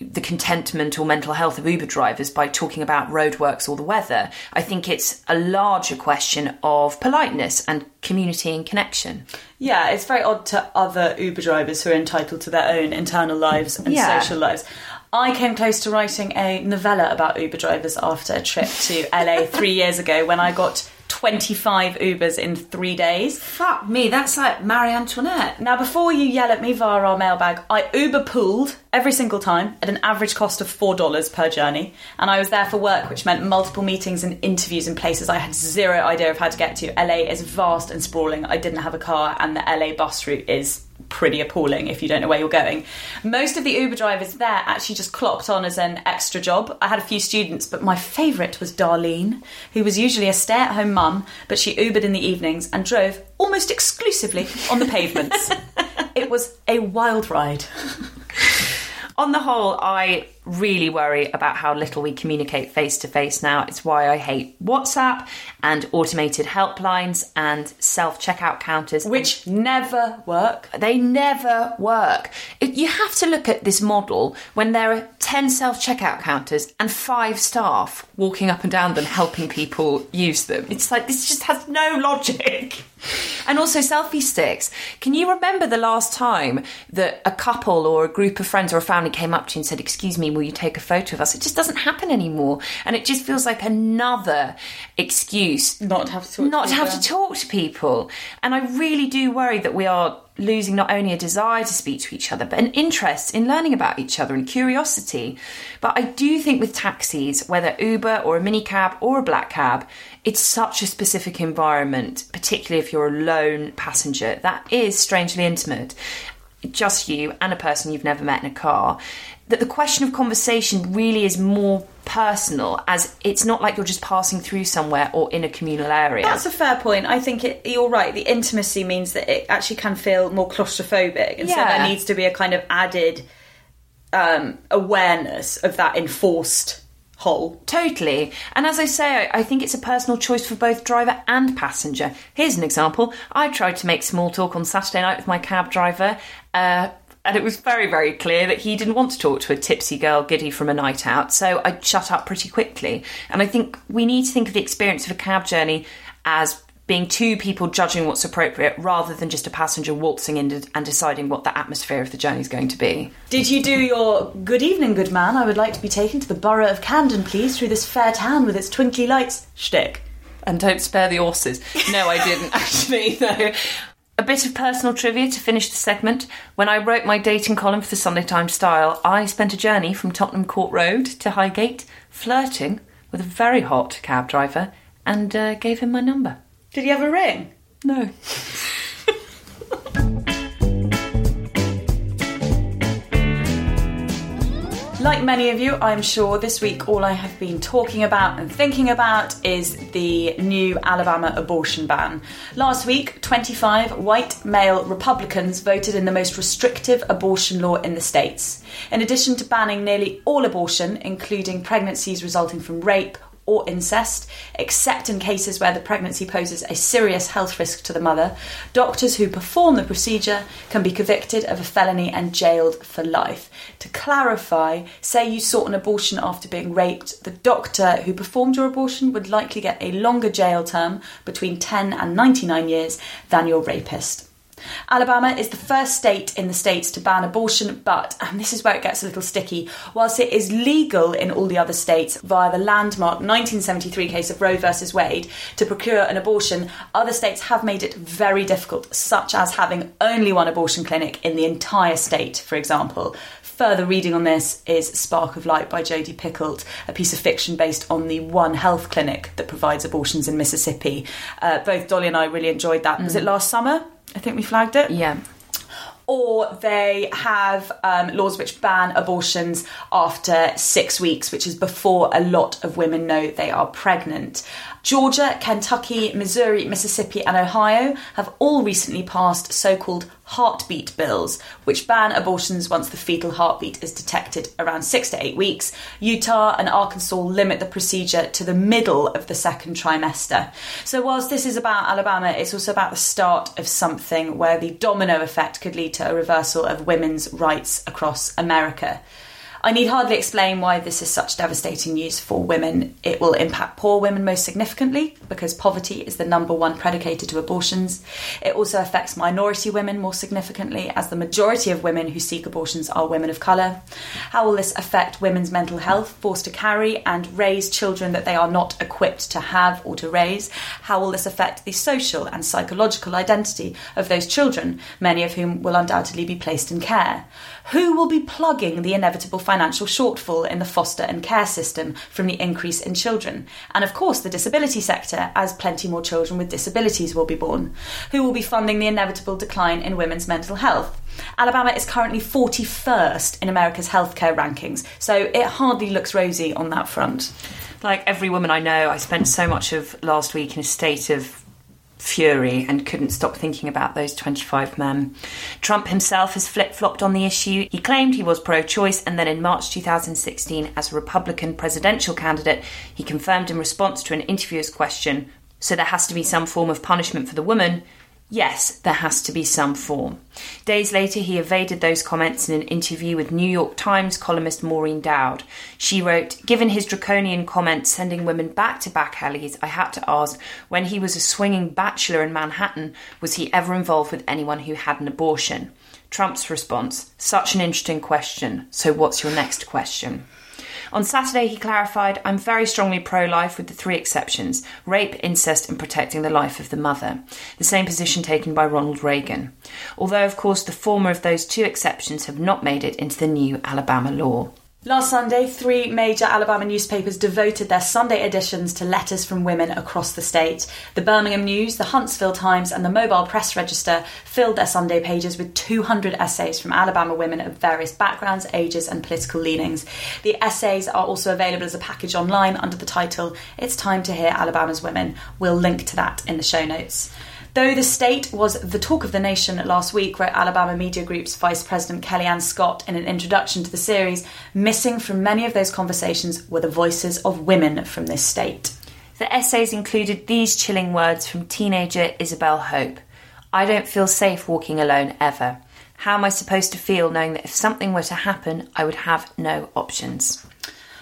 Speaker 2: the contentment or mental health of Uber drivers by talking about roadworks or the weather. I think it's a larger question of politeness and community and connection.
Speaker 1: Yeah, it's very odd to other Uber drivers who are entitled to their own internal lives and
Speaker 2: Yeah.
Speaker 1: social lives. I came close to writing a novella about Uber drivers after a trip to LA three years ago when I got 25 Ubers in three days.
Speaker 2: Fuck me, that's like Marie Antoinette.
Speaker 1: Now, before you yell at me via our mailbag, I Uber pooled every single time at an average cost of $4 per journey. And I was there for work, which meant multiple meetings and interviews in places I had zero idea of how to get to. LA is vast and sprawling. I didn't have a car, and the LA bus route is pretty appalling if you don't know where you're going. Most of the Uber drivers there actually just clocked on as an extra job. I had a few students, but my favourite was Darlene, who was usually a stay at home mum, but she Ubered in the evenings and drove almost exclusively on the pavements. it was a wild ride.
Speaker 2: On the whole, I really worry about how little we communicate face to face now. It's why I hate WhatsApp and automated helplines and self checkout counters.
Speaker 1: Which never work.
Speaker 2: They never work. It, you have to look at this model when there are 10 self checkout counters and five staff walking up and down them helping people use them. It's like this just has no logic. And also selfie sticks. Can you remember the last time that a couple or a group of friends or a family came up to you and said, Excuse me, will you take a photo of us? It just doesn't happen anymore. And it just feels like another excuse
Speaker 1: Not to have to talk
Speaker 2: not
Speaker 1: to
Speaker 2: to have
Speaker 1: people.
Speaker 2: to talk to people. And I really do worry that we are losing not only a desire to speak to each other, but an interest in learning about each other and curiosity. But I do think with taxis, whether Uber or a minicab or a black cab, it's such a specific environment, particularly if you're a lone passenger, that is strangely intimate. Just you and a person you've never met in a car. That the question of conversation really is more personal, as it's not like you're just passing through somewhere or in a communal area.
Speaker 1: That's a fair point. I think it, you're right. The intimacy means that it actually can feel more claustrophobic, and so there needs to be a kind of added um, awareness of that enforced whole.
Speaker 2: Totally. And as I say, I, I think it's a personal choice for both driver and passenger. Here's an example. I tried to make small talk on Saturday night with my cab driver. Uh, and it was very, very clear that he didn't want to talk to a tipsy girl giddy from a night out, so I shut up pretty quickly. And I think we need to think of the experience of a cab journey as being two people judging what's appropriate rather than just a passenger waltzing in and deciding what the atmosphere of the journey is going to be.
Speaker 1: Did you do your good evening, good man? I would like to be taken to the borough of Camden, please, through this fair town with its twinkly lights shtick.
Speaker 2: And don't spare the horses. No, I didn't actually. No. A bit of personal trivia to finish the segment. When I wrote my dating column for the Sunday Times Style, I spent a journey from Tottenham Court Road to Highgate, flirting with a very hot cab driver, and uh, gave him my number.
Speaker 1: Did he have a ring?
Speaker 2: No.
Speaker 1: Like many of you, I'm sure this week all I have been talking about and thinking about is the new Alabama abortion ban. Last week, 25 white male Republicans voted in the most restrictive abortion law in the states. In addition to banning nearly all abortion, including pregnancies resulting from rape, or incest, except in cases where the pregnancy poses a serious health risk to the mother, doctors who perform the procedure can be convicted of a felony and jailed for life. To clarify, say you sought an abortion after being raped, the doctor who performed your abortion would likely get a longer jail term between 10 and 99 years than your rapist. Alabama is the first state in the states to ban abortion, but, and this is where it gets a little sticky, whilst it is legal in all the other states via the landmark 1973 case of Roe versus Wade to procure an abortion, other states have made it very difficult, such as having only one abortion clinic in the entire state, for example. Further reading on this is Spark of Light by Jodi Picoult, a piece of fiction based on the One Health Clinic that provides abortions in Mississippi. Uh, both Dolly and I really enjoyed that. Was it last summer? I think we flagged it
Speaker 2: Yeah.
Speaker 1: Or they have um, laws which ban abortions after six weeks, which is before a lot of women know they are pregnant. Georgia, Kentucky, Missouri, Mississippi, and Ohio have all recently passed so called heartbeat bills, which ban abortions once the fetal heartbeat is detected around six to eight weeks. Utah and Arkansas limit the procedure to the middle of the second trimester. So, whilst this is about Alabama, it's also about the start of something where the domino effect could lead a reversal of women's rights across America. I need hardly explain why this is such devastating news for women. It will impact poor women most significantly because poverty is the number one predicator to abortions. It also affects minority women more significantly, as the majority of women who seek abortions are women of colour. How will this affect women's mental health, forced to carry and raise children that they are not equipped to have or to raise? How will this affect the social and psychological identity of those children, many of whom will undoubtedly be placed in care? Who will be plugging the inevitable financial shortfall in the foster and care system from the increase in children? And of course, the disability sector, as plenty more children with disabilities will be born. Who will be funding the inevitable decline in women's mental health? Alabama is currently 41st in America's healthcare rankings, so it hardly looks rosy on that front.
Speaker 2: Like every woman I know, I spent so much of last week in a state of fury and couldn't stop thinking about those 25 men. Trump himself has flip flopped on the issue. He claimed he was pro choice, and then in March 2016, as a Republican presidential candidate, he confirmed in response to an interviewer's question so there has to be some form of punishment for the woman. Yes, there has to be some form. Days later, he evaded those comments in an interview with New York Times columnist Maureen Dowd. She wrote, Given his draconian comments sending women back to back alleys, I had to ask, when he was a swinging bachelor in Manhattan, was he ever involved with anyone who had an abortion? Trump's response, Such an interesting question. So, what's your next question? On Saturday, he clarified, I'm very strongly pro life with the three exceptions rape, incest, and protecting the life of the mother. The same position taken by Ronald Reagan. Although, of course, the former of those two exceptions have not made it into the new Alabama law.
Speaker 1: Last Sunday, three major Alabama newspapers devoted their Sunday editions to letters from women across the state. The Birmingham News, the Huntsville Times, and the Mobile Press Register filled their Sunday pages with 200 essays from Alabama women of various backgrounds, ages, and political leanings. The essays are also available as a package online under the title It's Time to Hear Alabama's Women. We'll link to that in the show notes. Though the state was the talk of the nation last week, wrote Alabama Media Group's Vice President Kellyanne Scott in an introduction to the series, missing from many of those conversations were the voices of women from this state.
Speaker 2: The essays included these chilling words from teenager Isabel Hope I don't feel safe walking alone ever. How am I supposed to feel knowing that if something were to happen, I would have no options?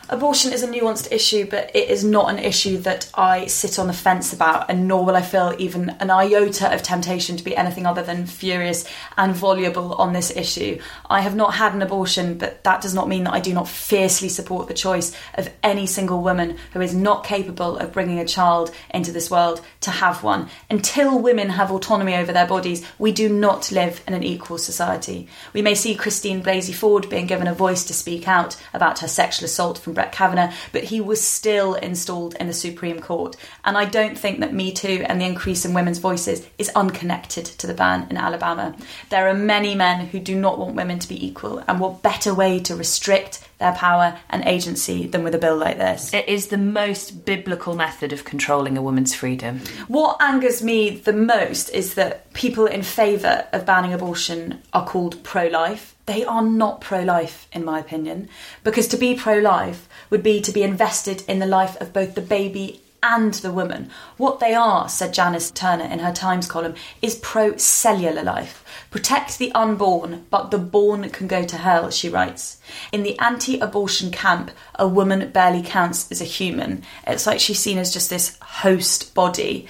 Speaker 1: Abortion is a nuanced issue, but it is not an issue that I sit on the fence about, and nor will I feel even an iota of temptation to be anything other than furious and voluble on this issue. I have not had an abortion, but that does not mean that I do not fiercely support the choice of any single woman who is not capable of bringing a child into this world to have one. Until women have autonomy over their bodies, we do not live in an equal society. We may see Christine Blasey Ford being given a voice to speak out about her sexual assault from Brett Kavanaugh, but he was still installed in the Supreme Court. And I don't think that Me Too and the increase in women's voices is unconnected to the ban in Alabama. There are many men who do not want women to be equal, and what better way to restrict their power and agency than with a bill like this?
Speaker 2: It is the most biblical method of controlling a woman's freedom.
Speaker 1: What angers me the most is that people in favour of banning abortion are called pro life. They are not pro life, in my opinion, because to be pro life would be to be invested in the life of both the baby and the woman. What they are, said Janice Turner in her Times column, is pro cellular life. Protect the unborn, but the born can go to hell, she writes. In the anti abortion camp, a woman barely counts as a human. It's like she's seen as just this host body.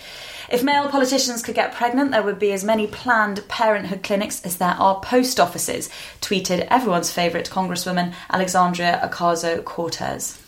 Speaker 1: If male politicians could get pregnant, there would be as many Planned Parenthood clinics as there are post offices, tweeted everyone's favourite Congresswoman, Alexandria Ocasio Cortez.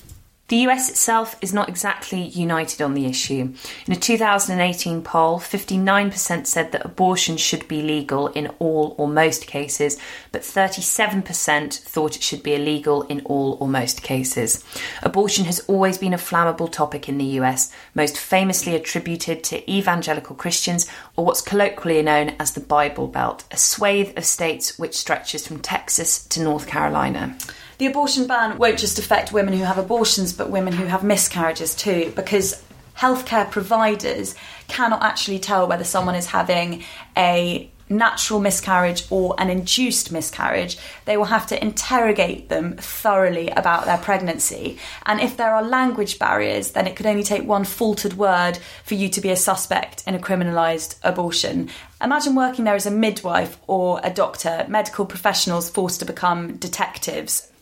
Speaker 2: The US itself is not exactly united on the issue. In a 2018 poll, 59% said that abortion should be legal in all or most cases, but 37% thought it should be illegal in all or most cases. Abortion has always been a flammable topic in the US, most famously attributed to evangelical Christians or what's colloquially known as the Bible Belt, a swathe of states which stretches from Texas to North Carolina.
Speaker 1: The abortion ban won't just affect women who have abortions, but women who have miscarriages too, because healthcare providers cannot actually tell whether someone is having a natural miscarriage or an induced miscarriage, they will have to interrogate them thoroughly about their pregnancy. And if there are language barriers, then it could only take one faltered word for you to be a suspect in a criminalised abortion. Imagine working there as a midwife or a doctor, medical professionals forced to become detectives.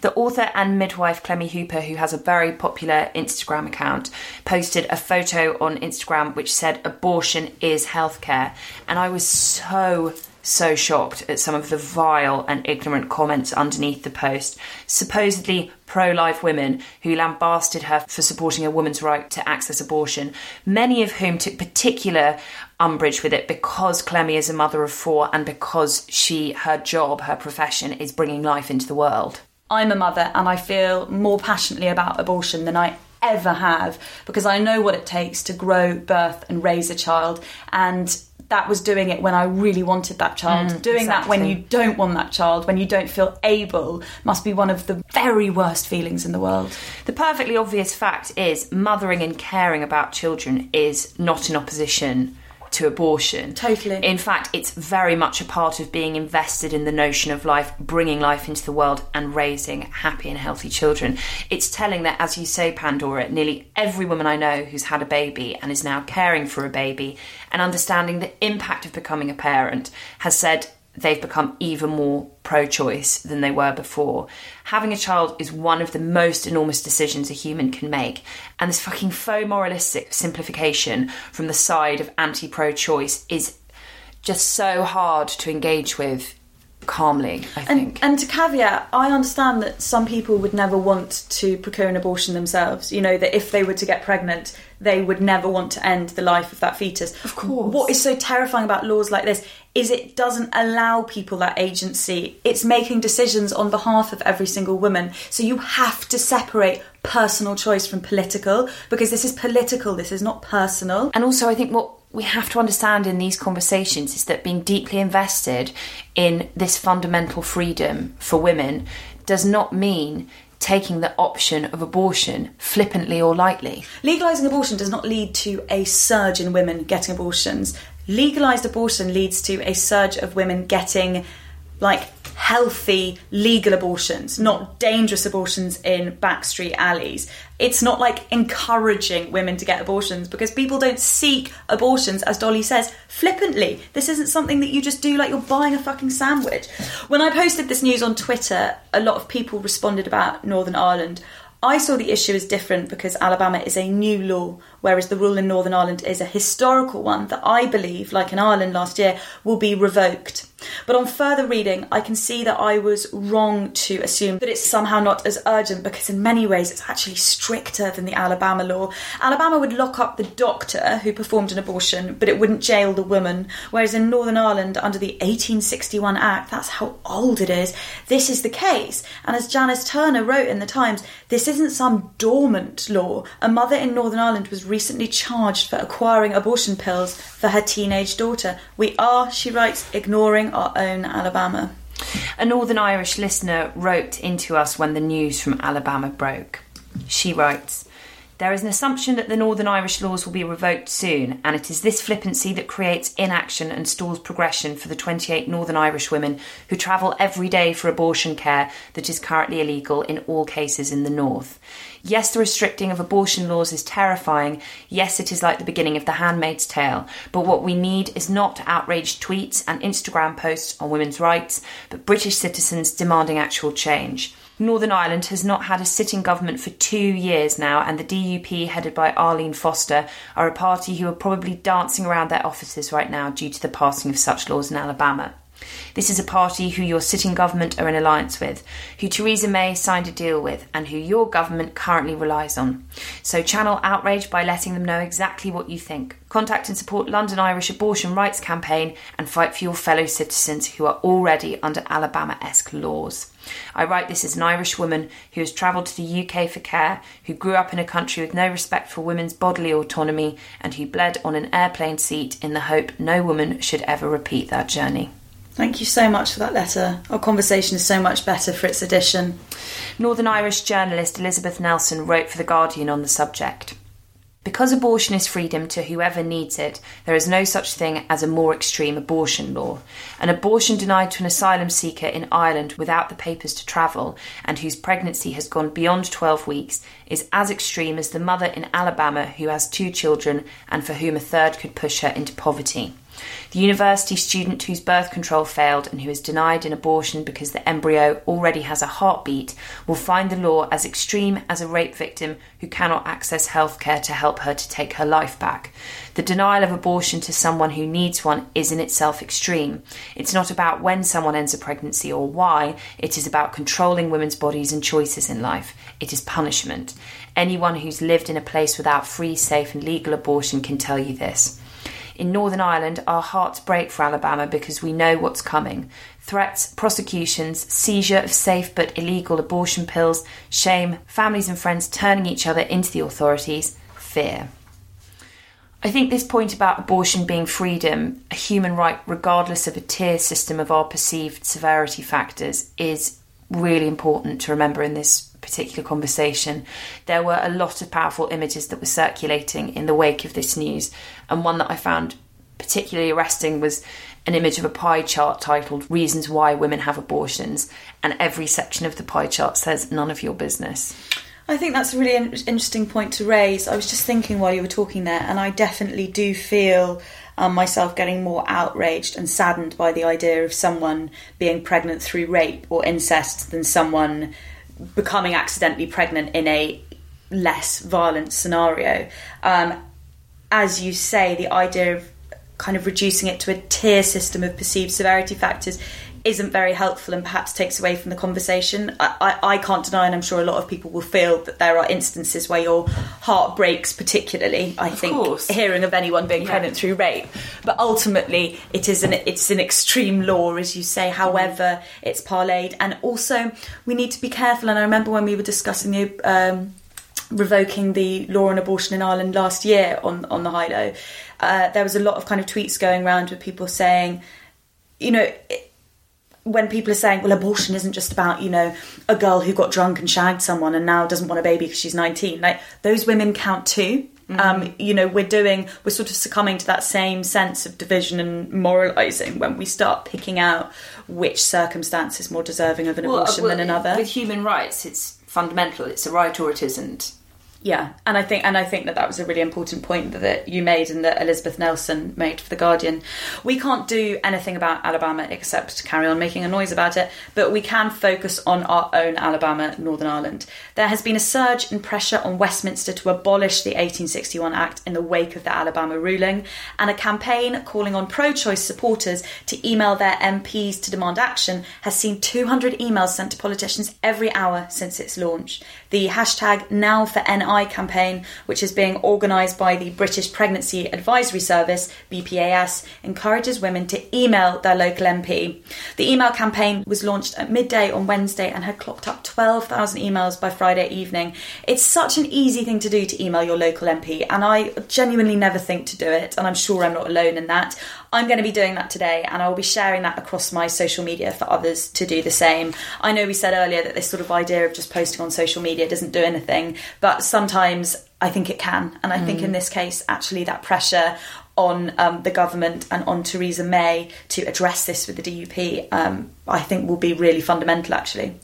Speaker 2: The author and midwife Clemmie Hooper, who has a very popular Instagram account, posted a photo on Instagram which said abortion is healthcare. And I was so so shocked at some of the vile and ignorant comments underneath the post. Supposedly pro life women who lambasted her for supporting a woman's right to access abortion, many of whom took particular umbrage with it because Clemmie is a mother of four and because she, her job, her profession is bringing life into the world.
Speaker 1: I'm a mother and I feel more passionately about abortion than I ever have because I know what it takes to grow, birth, and raise a child. And that was doing it when I really wanted that child.
Speaker 2: Mm,
Speaker 1: doing that when you don't want that child, when you don't feel able, must be one of the very worst feelings in the world.
Speaker 2: The perfectly obvious fact is mothering and caring about children is not in opposition to abortion.
Speaker 1: Totally.
Speaker 2: In fact, it's very much a part of being invested in the notion of life, bringing life into the world and raising happy and healthy children. It's telling that, as you say, Pandora, nearly every woman I know who's had a baby and is now caring for a baby and understanding the impact of becoming a parent has said they've become even more pro choice than they were before. Having a child is one of the most enormous decisions a human can make. And this fucking faux moralistic simplification from the side of anti pro choice is just so hard to engage with calmly, I think.
Speaker 1: And, and to caveat, I understand that some people would never want to procure an abortion themselves. You know, that if they were to get pregnant, they would never want to end the life of that fetus. Of
Speaker 2: course.
Speaker 1: What is so terrifying about laws like this is it doesn't allow people that agency. It's making decisions on behalf of every single woman. So you have to separate personal choice from political because this is political, this is not personal.
Speaker 2: And also, I think what we have to understand in these conversations is that being deeply invested in this fundamental freedom for women does not mean taking the option of abortion flippantly or lightly.
Speaker 1: Legalising abortion does not lead to a surge in women getting abortions. Legalised abortion leads to a surge of women getting like healthy legal abortions, not dangerous abortions in backstreet alleys. It's not like encouraging women to get abortions because people don't seek abortions, as Dolly says, flippantly. This isn't something that you just do like you're buying a fucking sandwich. When I posted this news on Twitter, a lot of people responded about Northern Ireland. I saw the issue as different because Alabama is a new law, whereas the rule in Northern Ireland is a historical one that I believe, like in Ireland last year, will be revoked. But on further reading, I can see that I was wrong to assume that it's somehow not as urgent because, in many ways, it's actually stricter than the Alabama law. Alabama would lock up the doctor who performed an abortion, but it wouldn't jail the woman. Whereas in Northern Ireland, under the 1861 Act, that's how old it is, this is the case. And as Janice Turner wrote in the Times, this isn't some dormant law. A mother in Northern Ireland was recently charged for acquiring abortion pills for her teenage daughter. We are, she writes, ignoring our own Alabama.
Speaker 2: A Northern Irish listener wrote into us when the news from Alabama broke. She writes, There is an assumption that the Northern Irish laws will be revoked soon, and it is this flippancy that creates inaction and stalls progression for the 28 Northern Irish women who travel every day for abortion care that is currently illegal in all cases in the North. Yes, the restricting of abortion laws is terrifying. Yes, it is like the beginning of The Handmaid's Tale. But what we need is not outraged tweets and Instagram posts on women's rights, but British citizens demanding actual change. Northern Ireland has not had a sitting government for two years now, and the DUP, headed by Arlene Foster, are a party who are probably dancing around their offices right now due to the passing of such laws in Alabama. This is a party who your sitting government are in alliance with, who Theresa May signed a deal with, and who your government currently relies on. So channel outrage by letting them know exactly what you think. Contact and support London Irish Abortion Rights Campaign and fight for your fellow citizens who are already under Alabama esque laws. I write this as an Irish woman who has travelled to the UK for care, who grew up in a country with no respect for women's bodily autonomy, and who bled on an airplane seat in the hope no woman should ever repeat that journey.
Speaker 1: Thank you so much for that letter. Our conversation is so much better for its edition.
Speaker 2: Northern Irish journalist Elizabeth Nelson wrote for The Guardian on the subject. Because abortion is freedom to whoever needs it, there is no such thing as a more extreme abortion law. An abortion denied to an asylum seeker in Ireland without the papers to travel and whose pregnancy has gone beyond 12 weeks is as extreme as the mother in Alabama who has two children and for whom a third could push her into poverty. The university student whose birth control failed and who is denied an abortion because the embryo already has a heartbeat will find the law as extreme as a rape victim who cannot access healthcare to help her to take her life back. The denial of abortion to someone who needs one is in itself extreme. It's not about when someone ends a pregnancy or why, it is about controlling women's bodies and choices in life. It is punishment. Anyone who's lived in a place without free, safe, and legal abortion can tell you this. In Northern Ireland, our hearts break for Alabama because we know what's coming threats, prosecutions, seizure of safe but illegal abortion pills, shame, families and friends turning each other into the authorities, fear. I think this point about abortion being freedom, a human right regardless of a tier system of our perceived severity factors, is really important to remember in this particular conversation, there were a lot of powerful images that were circulating in the wake of this news. And one that I found particularly arresting was an image of a pie chart titled Reasons Why Women Have Abortions. And every section of the pie chart says, None of your business.
Speaker 1: I think that's a really in- interesting point to raise. I was just thinking while you were talking there, and I definitely do feel um, myself getting more outraged and saddened by the idea of someone being pregnant through rape or incest than someone becoming accidentally pregnant in a less violent scenario. Um, as you say, the idea of kind of reducing it to a tier system of perceived severity factors isn't very helpful and perhaps takes away from the conversation. I, I, I, can't deny, and I'm sure a lot of people will feel that there are instances where your heart breaks, particularly. I of think course. hearing of anyone being yeah. pregnant through rape, but ultimately it is an it's an extreme law, as you say. However, it's parlayed, and also we need to be careful. And I remember when we were discussing the. Um, revoking the law on abortion in Ireland last year on on the high low, uh, there was a lot of kind of tweets going around with people saying, you know, it, when people are saying, well, abortion isn't just about, you know, a girl who got drunk and shagged someone and now doesn't want a baby because she's 19, like those women count too. Mm-hmm. Um, you know, we're doing, we're sort of succumbing to that same sense of division and moralising when we start picking out which circumstance is more deserving of an well, abortion well, than another.
Speaker 2: With human rights, it's fundamental. It's a right or it isn't
Speaker 1: yeah, and I think and I think that that was a really important point that, that, you made and that Elizabeth Nelson made for the Guardian. We can't do anything about Alabama except carry on making a noise about it, but we can focus on our own Alabama, Northern Ireland. There has been a surge in pressure on Westminster to abolish the 1861 Act in the wake of the Alabama ruling, and a campaign calling on pro-choice supporters to email their MPs to demand action has seen 200 emails sent to politicians every hour since its launch. The hashtag Now for NI campaign, which is being organised by the British Pregnancy Advisory Service, BPAS, encourages women to email their local MP. The email campaign was launched at midday on Wednesday and had clocked up 12,000 emails by Friday evening. It's such an easy thing to do to email your local MP, and I genuinely never think to do it, and I'm sure I'm not alone in that. I'm going to be doing that today and I will be sharing that across my social media for others to do the same. I know we said earlier that this sort of idea of just posting on social media doesn't do anything, but sometimes I think it can. And I mm. think in mm. this case, actually, that pressure on um, the government and on Theresa May to address this with the DUP, um, I think will be really fundamental actually.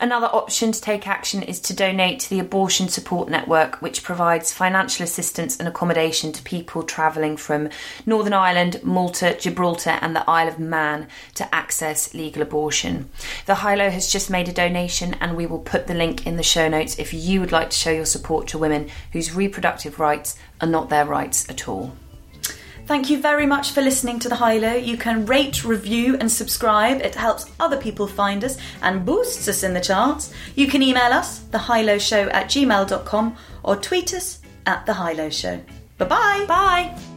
Speaker 2: Another option to take action is to donate to the Abortion Support Network, which provides financial assistance and accommodation to people travelling from Northern Ireland, Malta, Gibraltar, and the Isle of Man to access legal abortion. The High Low has just made a donation, and we will put the link in the show notes if you would like to show your support to women whose reproductive rights are not their rights at all.
Speaker 1: Thank you very much for listening to The High Low. You can rate, review, and subscribe. It helps other people find us and boosts us in the charts. You can email us, thehighlowshow at gmail.com, or tweet us at The High Show. Bye-bye.
Speaker 2: Bye.